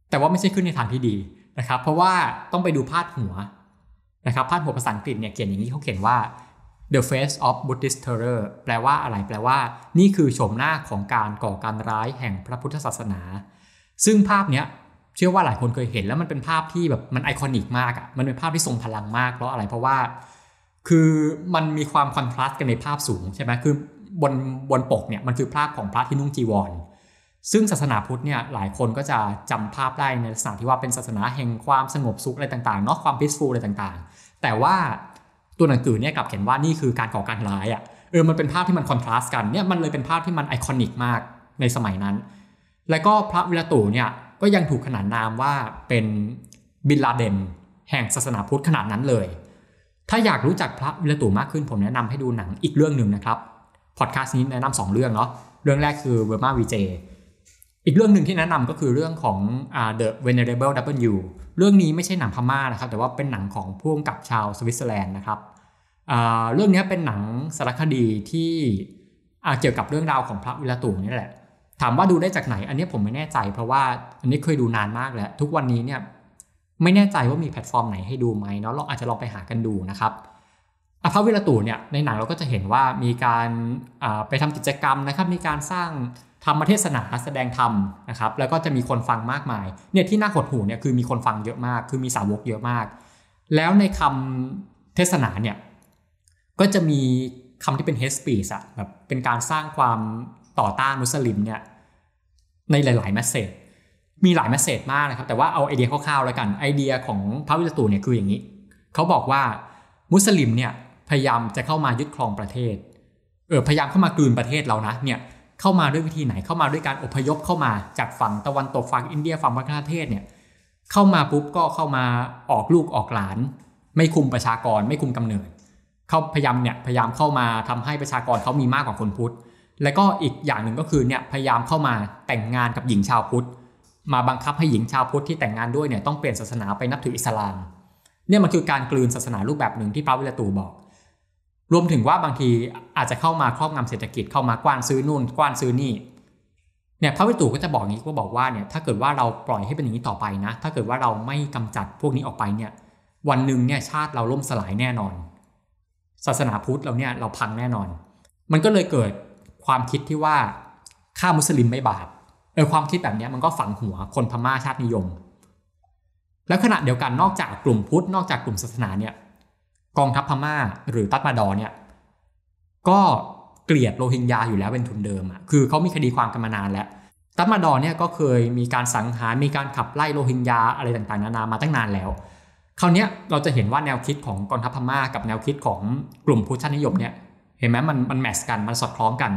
แต่ว่าไม่ใช่ขึ้นในทางที่ดีนะครับ เพราะว่าต้องไปดูพาดหัว นะครับพาดหัวภาษาอังกฤษเนี่ยเขียนอย่างนี้เขาเขียนว่า The Face of Buddhist Terror แปลว่าอะไรแปลว่า นี่คือโฉมหน้าของการก่อการร้ายแห่งพระพุทธศาสนา ซึ่งภาพเนี้ยเชื่อว่าหลายคนเคยเห็นแล้วมันเป็นภาพที่แบบมันไอคอนิกมากอะ่ะมันเป็นภาพที่ทรงพลังมากเพราะอะไรเพราะว่า คือมันมีความคอนทราสต์กันในภาพสูงใช่ไหมคือบนบนปกเนี่ยมันคือภาพของพระที่นุ่งจีวร ซึ่งศาสนาพุทธเนี่ยหลายคนก็จะจำภาพได้ในลักษณะที่ว่าเป็นศาสนาแห่งความสงบสุขอะไรต่างๆเนาะความพิสฟูอะไรต่างๆ แต่ว่าตัวหนังสือเนี่ยกลับเขียนว่านี่คือการก่อการร้ายอะ่ะเออมันเป็นภาพที่มันคอนทราสต์กันเนี่ยมันเลยเป็นภาพที่มันไอคอนิกมากในสมัยนั้น และก็พระวิรตุเนี่ยก็ยังถูกขนานนามว่าเป็นบินลาเดนแห่งศาสนาพุทธขนาดนั้นเลย ถ้าอยากรู้จักพระวิระธูมากขึ้นผมแนะนำให้ดูหนังอีกเรื่องหนึ่งนะครับพอดแคสต์นี้แนะนำสองเรื่องเนาะเรื่องแรกคือ Burma VJ อีกเรื่องหนึ่งที่แนะนำก็คือเรื่องของ uh, The Venerable W เรื่องนี้ไม่ใช่หนังพม่านะครับ แต่ว่าเป็นหนังของผู้กำกับชาวสวิตเซอร์แลนด์นะครับเรื่องนี้เป็นหนังสารคดีที่เกี่ยวกับเรื่องราวของพระวิระธูนี่แหละ ถามว่าดูได้จากไหน อันนี้ผมไม่แน่ใจ เพราะว่าอันนี้เคยดูนานมากแล้ว ทุกวันนี้เนี่ยไม่แน่ใจว่ามีแพลตฟอร์มไหนให้ดูไหมเนาะเราอาจจะลองไปหากันดูนะครับอภาวิรตูเนี่ยในหนังเราก็จะเห็นว่ามีการไปทำกิจกรรมนะครับ มีการสร้าง ธรรมเทศนาแสดงธรรมนะครับแล้วก็จะมีคนฟังมากมายเนี่ยที่น่าหดหูเนี่ยคือมีคนฟังเยอะมาก คือมีสาวกเยอะมาก แล้วในคำเทศนาเนี่ยก็จะมีคำที่เป็น hate speech อะแบบเป็นการสร้างความต่อต้านมุสลิมเนี่ยในหลายๆแมสเซจมีหลาย message มากนะครับ แต่ว่าเอาไอเดียคร่าวๆแล้วกันไอเดียของพระวิระธูเนี่ยคืออย่างนี้ เขาบอกว่ามุสลิมเนี่ยพยายามจะเข้ามายึดครองประเทศเออพยายามเข้ามากลืนประเทศเรานะเนี่ย เข้ามาด้วยวิธีไหนเข้ามาด้วยการอพยพเข้ามาจากฝั่งตะวันตกฝั่งอินเดียฝั่งบังกลาเทศเนี่ยเข้ามาปุ๊บก็เข้ามาออกลูกออกหลาน ไม่คุมประชากรไม่คุมกำเนิดเขาพยายามเนี่ยพยายามเข้ามาทำให้ประชากรเขามีมากกว่าคนพุทธ และก็อีกอย่างหนึ่งก็คือเนี่ยพยายามเข้ามาแต่งงานกับหญิงชาวพุทธ มาบังคับให้หญิงชาวพุทธที่แต่งงานด้วยเนี่ยต้องเปลี่ยนศาสนาไปนับถืออิสลามเนี่ยมันคือการกลืนศาสนารูปแบบหนึ่งที่พระวิลตูบอก รวมถึงว่าบางทีอาจจะเข้ามาครอบงำเศรษฐกิจเข้ามากว้านซื้อนู่นกว้านซื้อนี่เนี่ยพระวิตูก็จะบอกงี้ก็บอกว่าเนี่ยถ้าเกิดว่าเราปล่อยให้เป็นอย่างนี้ต่อไปนะ ถ้าเกิดว่าเราไม่กำจัดพวกนี้ออกไปเนี่ยวันหนึ่งเนี่ยชาติเราล่มสลายแน่นอน ศาสนาพุทธเราเนี่ยเราพังแน่นอน มันก็เลยเกิดความคิดที่ว่าฆ่ามุสลิมไม่บาปเออความคิดแบบนี้มันก็ฝังหัวคนพม่าชาตินิยม แล้วขณะเดียวกันนอกจากกลุ่มพุทธนอกจากกลุ่มศาสนาเนี่ย กองทัพพม่าหรือตัดมาดอเนี่ยก็เกลียดโรฮิงญาอยู่แล้วเป็นทุนเดิมอะคือเขามีคดีความกันมานานแล้ว ตัดมาดอเนี่ยก็เคยมีการสังหารมีการขับไล่โรฮิงญาอะไรต่างๆนานามาตั้งนานแล้วคราวนี้เราจะเห็นว่าแนวคิดของกองทัพพม่ากับแนวคิดของกลุ่มพุทธชาตินิยมเนี่ยเห็นไหมมันมันแมทช์กันมันสอดคล้องกัน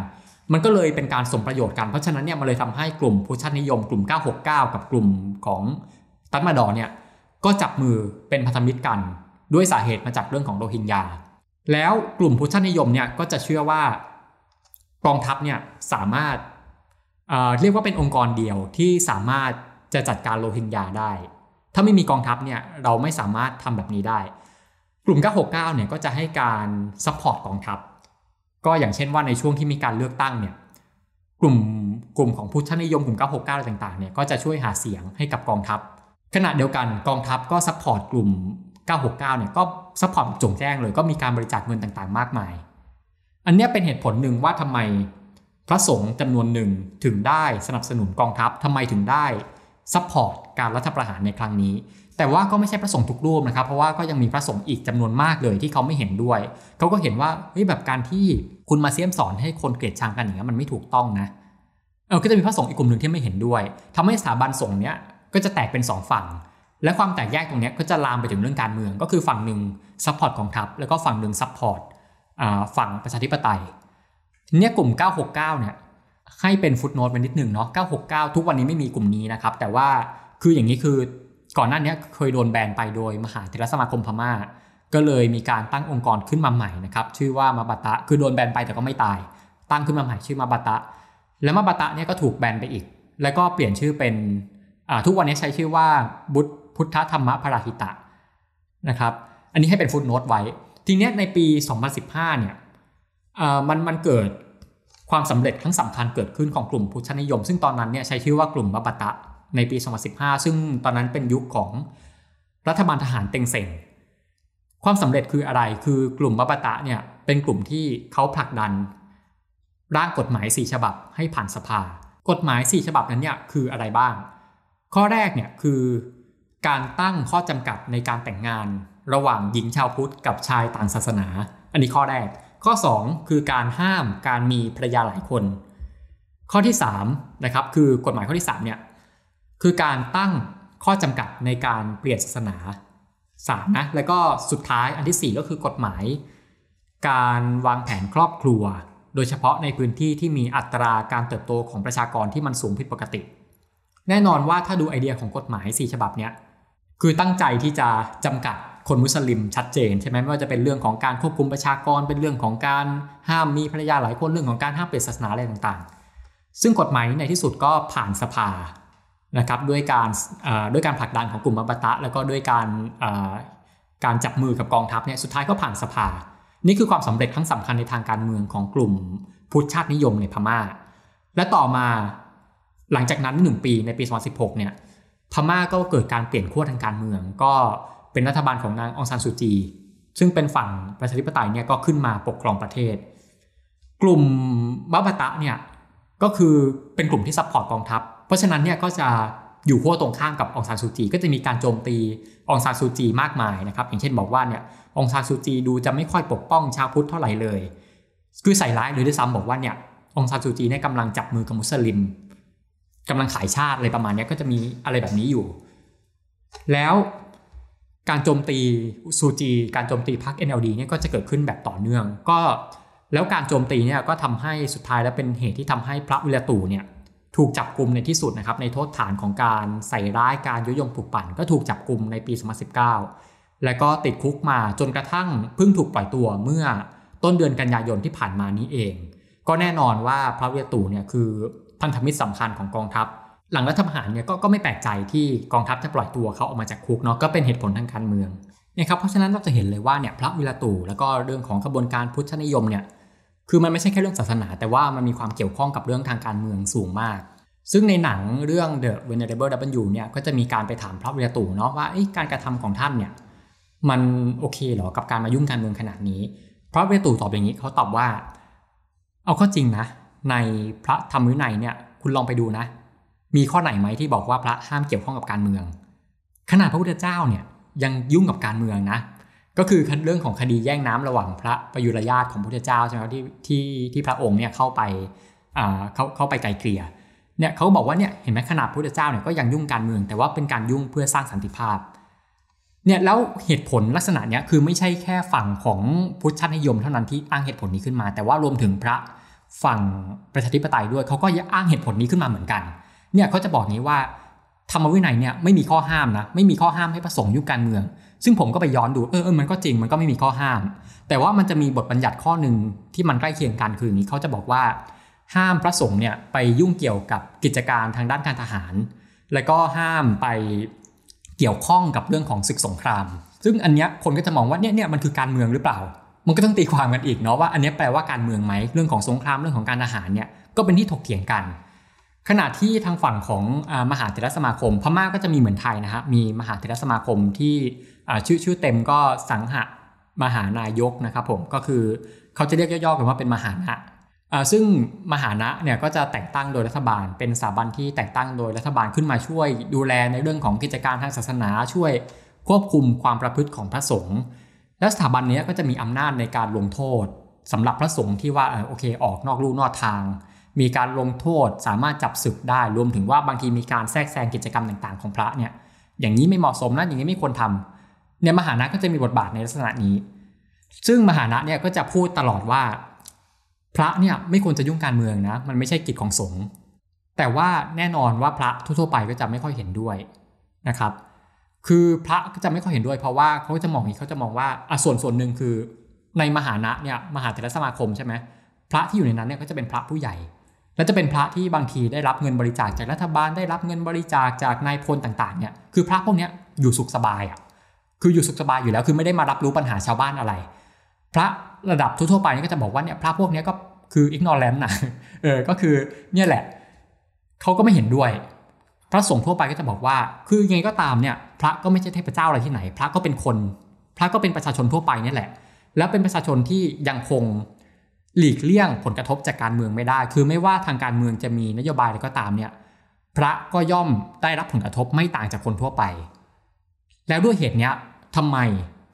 มันก็เลยเป็นการสมประโยชน์กันเพราะฉะนั้นเนี่ยมันเลยทำให้กลุ่มผู้ชาตินิยม กลุ่ม 969 กับกลุ่มของตัตมาดอเนี่ยก็จับมือเป็นพันธมิตรกัน ด้วยสาเหตุมาจากเรื่องของโรฮิงญา แล้วกลุ่มผู้ชาตินิยมเนี่ยก็จะเชื่อว่ากองทัพเนี่ยสามารถเเรียกว่าเป็นองค์กรเดียวที่สามารถจะจัดการโรฮิงญาได้ ถ้าไม่มีกองทัพเนี่ยเราไม่สามารถทำแบบนี้ได้ กลุ่ม 969 เนี่ยก็จะให้การ support กองทัพ ก็อย่างเช่นว่าในช่วงที่มีการเลือกตั้งเนี่ยกลุ่มกลุ่มของพุทธชาตินิยมกลุ่ม 969อะไรต่างๆเนี่ยก็จะช่วยหาเสียงให้กับกองทัพ ขณะเดียวกันกองทัพก็ support กลุ่ม 969เนี่ยก็ support โจ่งแจ้งเลยก็มีการบริจาคเงินต่างๆ มากมาย อันนี้เป็นเหตุผลหนึ่งว่าทำไมพระสงฆ์จำนวนหนึ่งถึงได้สนับสนุนกองทัพทำไมถึงได้ support การรัฐประหารในครั้งนี้ แต่ว่าก็ไม่ใช่พระสงฆ์ทุกรูปนะครับ เพราะว่าก็ยังมีพระสงฆ์อีกจำนวนมากเลยที่เขาไม่เห็นด้วย เขาก็เห็นว่าเฮ้ยแบบการที่คุณมาเสี้ยมสอนให้คนเกลียดชังกันอย่างนี้มันไม่ถูกต้องนะ เออก็จะมีพระสงฆ์อีกกลุ่มหนึ่งที่ไม่เห็นด้วยทำให้สถาบันสงฆ์เนี้ยก็จะแตกเป็น 2 ฝั่ง และความแตกแยกตรงนี้ก็จะลามไปถึงเรื่องการเมือง ก็คือฝั่งหนึ่ง support กองทัพ แล้วก็ฝั่งหนึ่ง supportฝั่งประชาธิปไตยทีนี้กลุ่ม 969 เนี่ยให้เป็นฟุตโนตไปนิดหนึ่งเนาะ 969 ทุกวันนี้ไม่มีกลุ่มนี้นะครับ แต่ว่าคืออย่างนี้คือก่อนหน้านี้เคยโดนแบนไปโดยมหาเทรสมาคมพม่า ก็เลยมีการตั้งองค์กรขึ้นมาใหม่นะครับ ชื่อว่ามาบาตะ คือโดนแบนไปแต่ก็ไม่ตาย ตั้งขึ้นมาใหม่ชื่อมาบาตะ แล้วมาบาตะเนี่ยก็ถูกแบนไปอีก แล้วก็เปลี่ยนชื่อเป็นทุกวันนี้ใช้ชื่อว่าบุต พุทธธรรมพราหิตะนะครับอันนี้ให้เป็นฟุตโนตไว้ ทีเนี้ยในปี 2015เนี่ยมันมันเกิดความสำเร็จทั้งสำคัญเกิดขึ้นของกลุ่มพุทธนิยม ซึ่งตอนนั้นเนี่ยใช้ชื่อว่ากลุ่มมาบาตะในปี 2015 ซึ่งตอนนั้นเป็นยุคของรัฐบาลทหารเต็งเซ็งความสำเร็จคืออะไร คือกลุ่มบัปตะเนี่ยเป็นกลุ่มที่เขาผลักดัน ร่างกฎหมาย 4 ฉบับให้ผ่านสภา กฎหมาย 4 ฉบับนั้นเนี่ยคืออะไรบ้าง ข้อแรกเนี่ยคือ การตั้งข้อจำกัดในการแต่งงานระหว่างหญิงชาวพุทธกับชายต่างศาสนา อันนี้ข้อแรก ข้อ 2 คือการห้ามการมีภรรยาหลายคน ข้อที่3นะครับคือกฎหมายข้อที่3เนี่ยคือการตั้งข้อจำกัดในการเปลี่ยนศาสนาสามนะแล้วก็สุดท้ายอันที่ 4 ก็คือกฎหมาย การวางแผนครอบครัว โดยเฉพาะในพื้นที่ที่มีอัตราการเติบโตของประชากรที่มันสูงผิดปกติ แน่นอนว่าถ้าดูไอเดียของกฎหมาย 4 ฉบับเนี้ย คือตั้งใจที่จะจำกัดคนมุสลิมชัดเจนใช่ไหมไม่ว่าจะเป็นเรื่องของการควบคุมประชากรเป็นเรื่องของการห้ามมีภรรยาหลายคนเรื่องของการห้ามเปลี่ยนศาสนาอะไรต่างๆ ซึ่งกฎหมายในที่สุดก็ผ่านสภานะครับด้วยการด้วยการผลักดันของกลุ่มบัปตะ แล้วก็ด้วยการการจับมือกับกองทัพเนี่ยสุดท้ายก็ผ่านสภา นี่คือความสำเร็จครั้งสำคัญในทางการเมืองของกลุ่มพุทธชาตินิยมในพม่า และต่อมาหลังจากนั้นหนึ่งปีในปี 2016 เนี่ย พม่าก็เกิดการเปลี่ยนขั้วทางการเมือง ก็เป็นรัฐบาลของนางอองซานซูจี ซึ่งเป็นฝั่งประชาธิปไตยเนี่ยก็ขึ้นมาปกครองประเทศ กลุ่มมะบะธะเนี่ยก็คือเป็นกลุ่มที่ support กองทัพ เพราะฉะนั้นเนี่ยก็จะอยู่ขั้วตรงข้ามกับอองซานซูจีก็จะมีการโจมตีอองซานซูจีมากมายนะครับ อย่างเช่นบอกว่าเนี่ยองซานซูจีดูจะไม่ค่อยปกป้องชาวพุทธเท่าไหร่เลย คือใส่ร้ายหรือด้วยซ้ำบอกว่าเนี่ยองซานซูจีเนี่ยกำลังจับมือกับมุสลิม กำลังขายชาติอะไรประมาณนี้ก็จะมีอะไรแบบนี้อยู่ แล้วการโจมตีซูจี การโจมตีพรรค NLD เนี่ยก็จะเกิดขึ้นแบบต่อเนื่อง ก็แล้วการโจมตีเนี่ยก็ทำให้สุดท้ายแล้วเป็นเหตุที่ทำให้พระวิลตูเนี่ยถูกจับกลุ่มในที่สุดนะครับในโทษฐานของการใส่ร้ายการยุยงปลุกปั่น ก็ถูกจับกลุ่มในปี 2019 แล้วก็ติดคุกมาจนกระทั่งเพิ่งถูกปล่อยตัวเมื่อต้นเดือนกันยายนที่ผ่านมานี้เอง ก็แน่นอนว่าพระวิลตูเนี่ยคือ พันธมิตรสำคัญของกองทัพ หลังรัฐประหารเนี่ยกก็ไม่แปลกใจที่กองทัพจะปล่อยตัวเขาออกมาจากคุกเนาะก็เป็นเหตุผลทางการเมืองเนี่ยครับเพราะฉะนั้นเราจะเห็นเลยว่าเนี่ยพระวิลาตูแล้วก็เรื่องของกระบวนการพุทธนิยมเนี่ยคือมันไม่ใช่แค่เรื่องศาสนา แต่ว่ามันมีความเกี่ยวข้องกับเรื่องทางการเมืองสูงมาก ซึ่งในหนังเรื่อง The Venerable W เนี่ยก็จะมีการไปถามพระวิลาตูเนาะว่าการกระทำของท่านเนี่ยมันโอเคเหรอกับการมายุ่งการเมืองขนาดนี้พระวิลาตูตอบอย่างนี้เขาตอบว่า เอาข้อจริงนะ ในพระธรรมวินัยเนี่ยคุณลองไปดูนะ มีข้อไหนไหมที่บอกว่าพระห้ามเกี่ยวข้องกับการเมือง ขนาดพระพุทธเจ้าเนี่ยยังยุ่งกับการเมืองนะ ก็คือเรื่องของคดีแย่งน้ำระหว่างพระประยุรญาติของพระพุทธเจ้าใช่ไหมที่ที่ที่พระองค์เนี่ยเข้าไปเขาเข้าไปไกลเกลี่ยเนี่ยเขาบอกว่าเนี่ยเห็นไหมขนาดพระพุทธเจ้าเนี่ยก็ยังยุ่งการเมือง แต่ว่าเป็นการยุ่งเพื่อสร้างสันติภาพเนี่ยแล้วเหตุผลลักษณะเนี้ยคือไม่ใช่แค่ฝั่งของพุทธนิยมเท่านั้นที่อ้างเหตุผลนี้ขึ้นมา แต่ว่ารวมถึงพระ ฝั่งประชาธิปไตยด้วยเขาก็อ้างเหตุผลนี้ขึ้นมาเหมือนกันเนี่ยเขาจะบอกนี้ว่าธรรมวินัยเนี่ยไม่มีข้อห้ามนะไม่มีข้อห้ามให้ประสงค์ยุคการเมือง ซึ่งผมก็ไปย้อนดูเออเออมันก็จริงมันก็ไม่มีข้อห้าม แต่ว่ามันจะมีบทบัญญัติข้อหนึ่งที่มันใกล้เคียงกันคืออย่างนี้เขาจะบอกว่า ห้ามพระสงฆ์เนี่ยไปยุ่งเกี่ยวกับกิจการทางด้านการทหาร และก็ห้ามไปเกี่ยวข้องกับเรื่องของศึกสงคราม ซึ่งอันเนี้ยคนก็จะมองว่าเนี่ยเนี่ยมันคือการเมืองหรือเปล่า มันก็ต้องตีความกันอีกเนาะว่าอันนี้แปลว่าการเมืองไหมเรื่องของสงครามเรื่องของการทหารเนี่ยก็เป็นที่ถกเถียงกัน ขณะที่ทางฝั่งของมหาเถรสมาคม พม่าก็จะมีเหมือนไทยนะฮะมีมหาเถรสมาคมที่ชื่อชื่อเต็มก็สังหะมหานายกนะครับผมก็คือเขาจะเรียกย่อๆกันว่าเป็นมหานะซึ่งมหานะเนี่ยก็จะแต่งตั้งโดยรัฐบาล เป็นสถาบันที่แต่งตั้งโดยรัฐบาลขึ้นมาช่วยดูแลในเรื่องของกิจการทางศาสนาช่วยควบคุมความประพฤติของพระสงฆ์ และสถาบันนี้ก็จะมีอำนาจในการลงโทษสำหรับพระสงฆ์ที่ว่าโอเค ออกนอกลู่นอกทาง มีการลงโทษสามารถจับศึกได้ รวมถึงว่าบางทีมีการแทรกแซงกิจกรรมต่างๆ ของพระเนี่ยอย่างนี้ไม่เหมาะสมนะอย่างนี้ไม่ควรทำเนี่ยมหานะก็จะมีบทบาทในลักษณะนี้ ซึ่งมหานะเนี่ยก็จะพูดตลอดว่า พระเนี่ยไม่ควรจะยุ่งการเมืองนะ มันไม่ใช่กิจของสงฆ์แต่ว่าแน่นอนว่าพระทั่วๆไปก็จะไม่ค่อยเห็นด้วยนะครับ คือพระก็จะไม่ค่อยเห็นด้วยเพราะว่าเขาจะมองอย่างนี้เขาจะมองว่าอะส่วนส่วนหนึ่งคือ ในมหานะเนี่ยมหาเถรสมาคมใช่ไหมพระที่อยู่ในนั้นเนี่ยก็จะเป็นพระผู้ใหญ่ และจะเป็นพระที่บางทีได้รับเงินบริจาคจากรัฐบาลได้รับเงินบริจาคจากนายพลต่างๆเนี่ยคือพระพวกนี้อยู่สุขสบายอะคืออยู่สุขสบายอยู่แล้วคือไม่ได้มารับรู้ปัญหาชาวบ้านอะไร พระระดับทั่วๆไปนี่ก็จะบอกว่าเนี่ยพระพวกนี้ก็คือ ignorant นะเออก็คือเนี่ยแหละเขาก็ไม่เห็นด้วย พระสงฆ์ทั่วไปก็จะบอกว่า คือยังไงก็ตามเนี่ยพระก็ไม่ใช่เทพเจ้าอะไรที่ไหน พระก็เป็นคน พระก็เป็นประชาชนทั่วไปนี่แหละ แล้วเป็นประชาชนที่ยังคงหลีกเลี่ยงผลกระทบจากการเมืองไม่ได้ คือไม่ว่าทางการเมืองจะมีนโยบายอะไรก็ตามเนี่ยพระก็ย่อมได้รับผลกระทบไม่ต่างจากคนทั่วไป แล้วด้วยเหตุนี้ทำไม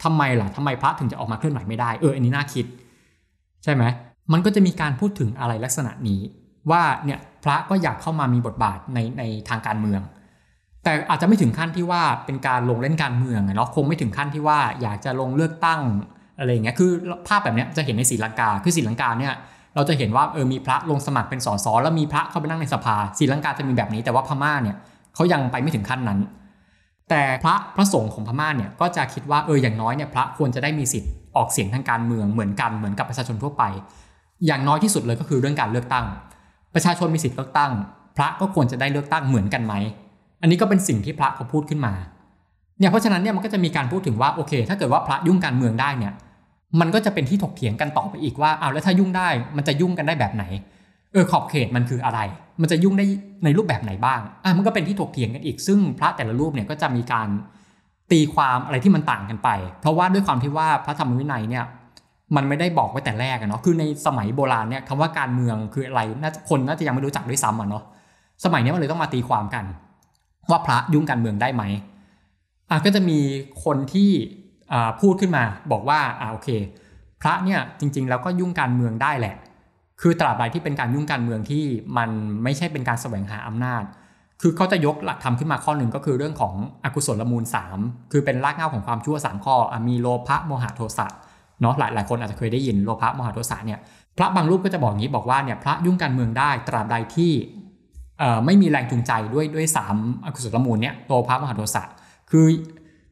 ทำไมล่ะทำไมพระถึงจะออกมาเคลื่อนไหวไม่ได้ เออ อันนี้น่าคิด ใช่ไหม มันก็จะมีการพูดถึงอะไรลักษณะนี้ว่าเนี่ย พระก็อยากเข้ามามีบทบาทในในทางการเมือง แต่อาจจะไม่ถึงขั้นที่ว่าเป็นการลงเล่นการเมืองเนาะคงไม่ถึงขั้นที่ว่าอยากจะลงเลือกตั้งอะไรอย่างเงี้ยคือภาพแบบเนี้ยจะเห็นในศรีลังกาคือศรีลังกาเนี่ยเราจะเห็นว่าเออมีพระลงสมัครเป็นสสแล้วมีพระเข้าไปนั่งในสภาศรีลังกาจะมีแบบนี้แต่ว่าพม่าเนี่ยเขายังไปไม่ถึงขั้นนั้น แต่พระพระสงฆ์ของพม่าเนี่ยก็จะคิดว่าเอออย่างน้อยเนี่ยพระควรจะได้มีสิทธิ์ออกเสียงทางการเมืองเหมือนกันเหมือนกับประชาชนทั่วไป อย่างน้อยที่สุดเลยก็คือเรื่องการเลือกตั้ง ประชาชนมีสิทธิ์เลือกตั้ง พระก็ควรจะได้เลือกตั้งเหมือนกันไหม อันนี้ก็เป็นสิ่งที่พระเขาพูดขึ้นมา เนี่ยเพราะฉะนั้นเนี่ยมันก็จะมีการพูดถึงว่าโอเค ถ้าเกิดว่าพระยุ่งการเมืองได้เนี่ย มันก็จะเป็นที่ถกเถียงกันต่อไปอีกว่าเอาแล้วถ้ายุ่งได้มันจะยุ่งกันได้แบบไหน เออขอบเขตมันคืออะไร มันจะยุ่งได้ในรูปแบบไหนบ้าง อะมันก็เป็นที่ถกเถียงกันอีก ซึ่งพระแต่ละรูปเนี่ยก็จะมีการตีความอะไรที่มันต่างกันไป เพราะว่าด้วยความที่ว่าพระธรรมวินัยเนี่ย มันไม่ได้บอกไว้แต่แรกอะเนาะคือในสมัยโบราณเนี่ยคำว่าการเมืองคืออะไรน่าจะคนน่าจะยังไม่รู้จักด้วยซ้ำอะเนาะสมัยนี้มันเลยต้องมาตีความกัน ว่าพระยุ่งการเมืองได้ไหมอะก็จะมีคนที่พูดขึ้นมาบอกว่าอ่าโอเค พระเนี่ยจริง ๆ แล้วก็ยุ่งการเมืองได้แหละ คือตราบใดที่เป็นการยุ่งการเมืองที่มันไม่ใช่เป็นการแสวงหาอำนาจ คือเขาจะยกหลักธรรมขึ้นมาข้อหนึ่งก็คือเรื่องของอกุศลมูล 3 คือเป็นรากเหง้าของความชั่ว3ข้อมีโลภะโมหะโทสะ เนาะหลายหลายคนอาจจะเคยได้ยินโลภะมหะโทสะเนี่ยพระบางรูปก็จะบอกงี้บอกว่าเนี่ยพระยุ่งการเมืองได้ตราบใดที่ไม่มีแรงจูงใจด้วยด้วยสามอกุศลมูลเนี่ยโลภะมหะโทสะคือ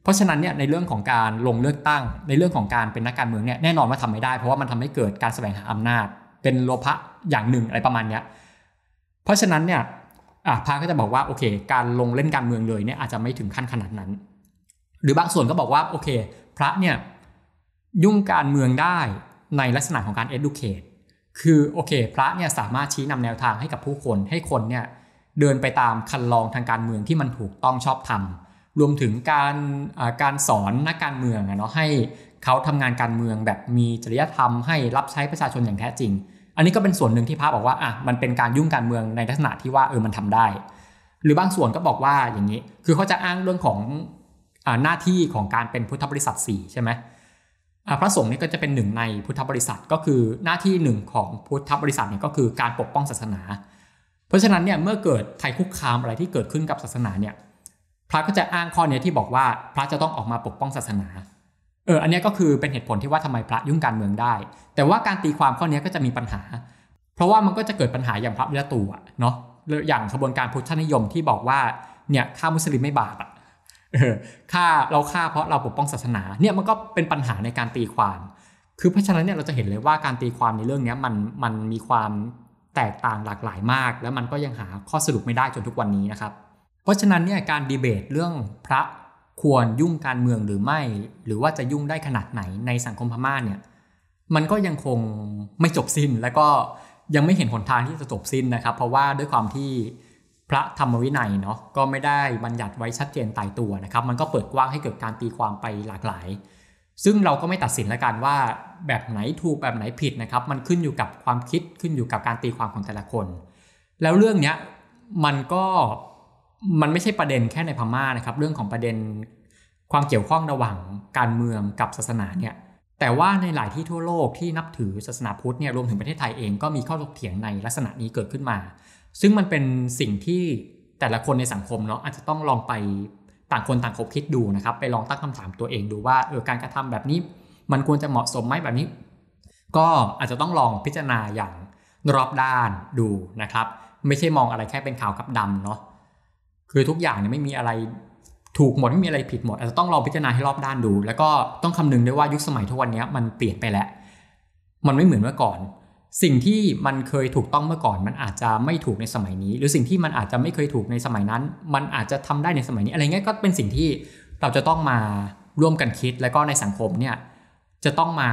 เพราะฉะนั้นเนี่ยในเรื่องของการลงเลือกตั้ง ในเรื่องของการเป็นนักการเมืองเนี่ยแน่นอนว่าทำไม่ได้ เพราะว่ามันทำให้เกิดการแสวงหาอำนาจ เป็นโลภะอย่างหนึ่งอะไรประมาณเนี้ยเพราะฉะนั้นเนี่ยอะก็จะบอกว่าโอเค การลงเล่นการเมืองเลยเนี่ยอาจจะไม่ถึงขั้นขนาดนั้น หรือบางส่วนก็บอกว่าโอเค พระเนี่ย ยุ่งการเมืองได้ในลักษณะของการ educate คือโอเค พระเนี่ยสามารถชี้นำแนวทางให้กับผู้คนให้คนเนี่ยเดินไปตามคันลองทางการเมืองที่มันถูกต้องชอบธรรมรวมถึงการการสอนนักการเมืองเนาะให้เขาทำงานการเมืองแบบมีจริยธรรมให้รับใช้ประชาชนอย่างแท้จริง อันนี้ก็เป็นส่วนหนึ่งที่พระบอกว่าอะมันเป็นการยุ่งการเมืองในลักษณะที่ว่าเออมันทำได้ หรือบางส่วนก็บอกว่าอย่างนี้ คือเขาจะอ้างเรื่องของอหน้าที่ของการเป็นพุทธบริษัท4ใช่ไหม พระสงฆ์นี่ก็จะเป็นหนึ่งในพุทธบริษัทก็คือหน้าที่หนึ่งของพุทธบริษัทเนี่ยก็คือการปกป้องศาสนา เพราะฉะนั้นเนี่ยเมื่อเกิดภัยคุกคามอะไรที่เกิดขึ้นกับศาสนาเนี่ยพระก็จะอ้างข้อนี้ที่บอกว่าพระจะต้องออกมาปกป้องศาสนาเอออันนี้ก็คือเป็นเหตุผลที่ว่าทำไมพระยุ่งการเมืองได้ แต่ว่าการตีความข้อนี้ก็จะมีปัญหา เพราะว่ามันก็จะเกิดปัญหาอย่างพระวิรตูอะเนาะอย่างขบวนการพุทธนิยมที่บอกว่าเนี่ยฆ่ามุสลิมไม่บาปอะ ฆ่าเราฆ่าเพราะเราปกป้องศาสนาเนี่ยมันก็เป็นปัญหาในการตีความ คือเพราะฉะนั้นเนี่ยเราจะเห็นเลยว่าการตีความในเรื่องนี้มันมันมีความแตกต่างหลากหลายมาก แล้วมันก็ยังหาข้อสรุปไม่ได้จนทุกวันนี้นะครับ เพราะฉะนั้นเนี่ยการดีเบตเรื่องพระควรยุ่งการเมืองหรือไม่ หรือว่าจะยุ่งได้ขนาดไหนในสังคมพม่าเนี่ยมันก็ยังคงไม่จบสิ้นและก็ยังไม่เห็นหนทางที่จะจบสิ้นนะครับ เพราะว่าด้วยความที่ พระธรรมวินัยเนาะก็ไม่ได้บัญญัติไว้ชัดเจนตายตัวนะครับ มันก็เปิดกว้างให้เกิดการตีความไปหลากหลาย ซึ่งเราก็ไม่ตัดสินแล้วกันว่าแบบไหนถูกแบบไหนผิดนะครับ มันขึ้นอยู่กับความคิดขึ้นอยู่กับการตีความของแต่ละคน แล้วเรื่องเนี้ยมันก็มันไม่ใช่ประเด็นแค่ในพม่านะครับ เรื่องของประเด็นความเกี่ยวข้องระหว่างการเมืองกับศาสนาเนี่ย แต่ว่าในหลายที่ทั่วโลกที่นับถือศาสนาพุทธเนี่ยรวมถึงประเทศไทยเองก็มีข้อถกเถียงในลักษณะนี้เกิดขึ้นมา ซึ่งมันเป็นสิ่งที่แต่ละคนในสังคมเนาะอาจจะต้องลองไปต่างคนต่างคบคิดดูนะครับ ไปลองตั้งคำถามตัวเองดูว่าเออการกระทำแบบนี้ มันควรจะเหมาะสมไหมแบบนี้ ก็อาจจะต้องลองพิจารณาอย่างรอบด้านดูนะครับ ไม่ใช่มองอะไรแค่เป็นขาวกับดำเนาะคือทุกอย่างเนี่ยไม่มีอะไร ถูกหมดไม่มีอะไรผิดหมดอาจจะต้องลองพิจารณาให้รอบด้านดู แล้วก็ต้องคำนึงด้วยว่ายุคสมัยทุกวันนี้มันเปลี่ยนไปแล้ว มันไม่เหมือนเมื่อก่อน สิ่งที่มันเคยถูกต้องเมื่อก่อน มันอาจจะไม่ถูกในสมัยนี้ หรือสิ่งที่มันอาจจะไม่เคยถูกในสมัยนั้น มันอาจจะทำได้ในสมัยนี้ อะไรเงี้ยก็เป็นสิ่งที่เราจะต้องมาร่วมกันคิด แล้วก็ในสังคมเนี่ยจะต้องมา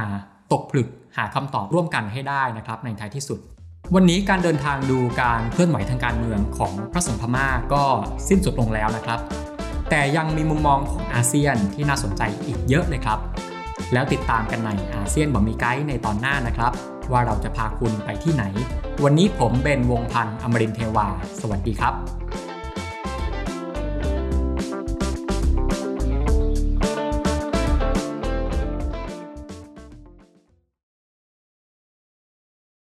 ตกผลึกหาคำตอบร่วมกันให้ได้นะครับ ในท้ายที่สุดวันนี้การเดินทางดูการเคลื่อนไหวทางการเมืองของพระสงฆ์พม่าก็สิ้นสุดลงแล้วนะครับ แต่ยังมีมุมมองของอาเซียนที่น่าสนใจอีกเยอะเลยครับ แล้วติดตามกันในอาเซียนบอกมีไกด์ในตอนหน้านะครับ ว่าเราจะพาคุณไปที่ไหน วันนี้ผมเบนวงพันธ์อมรินเทวา สวัสดีครับ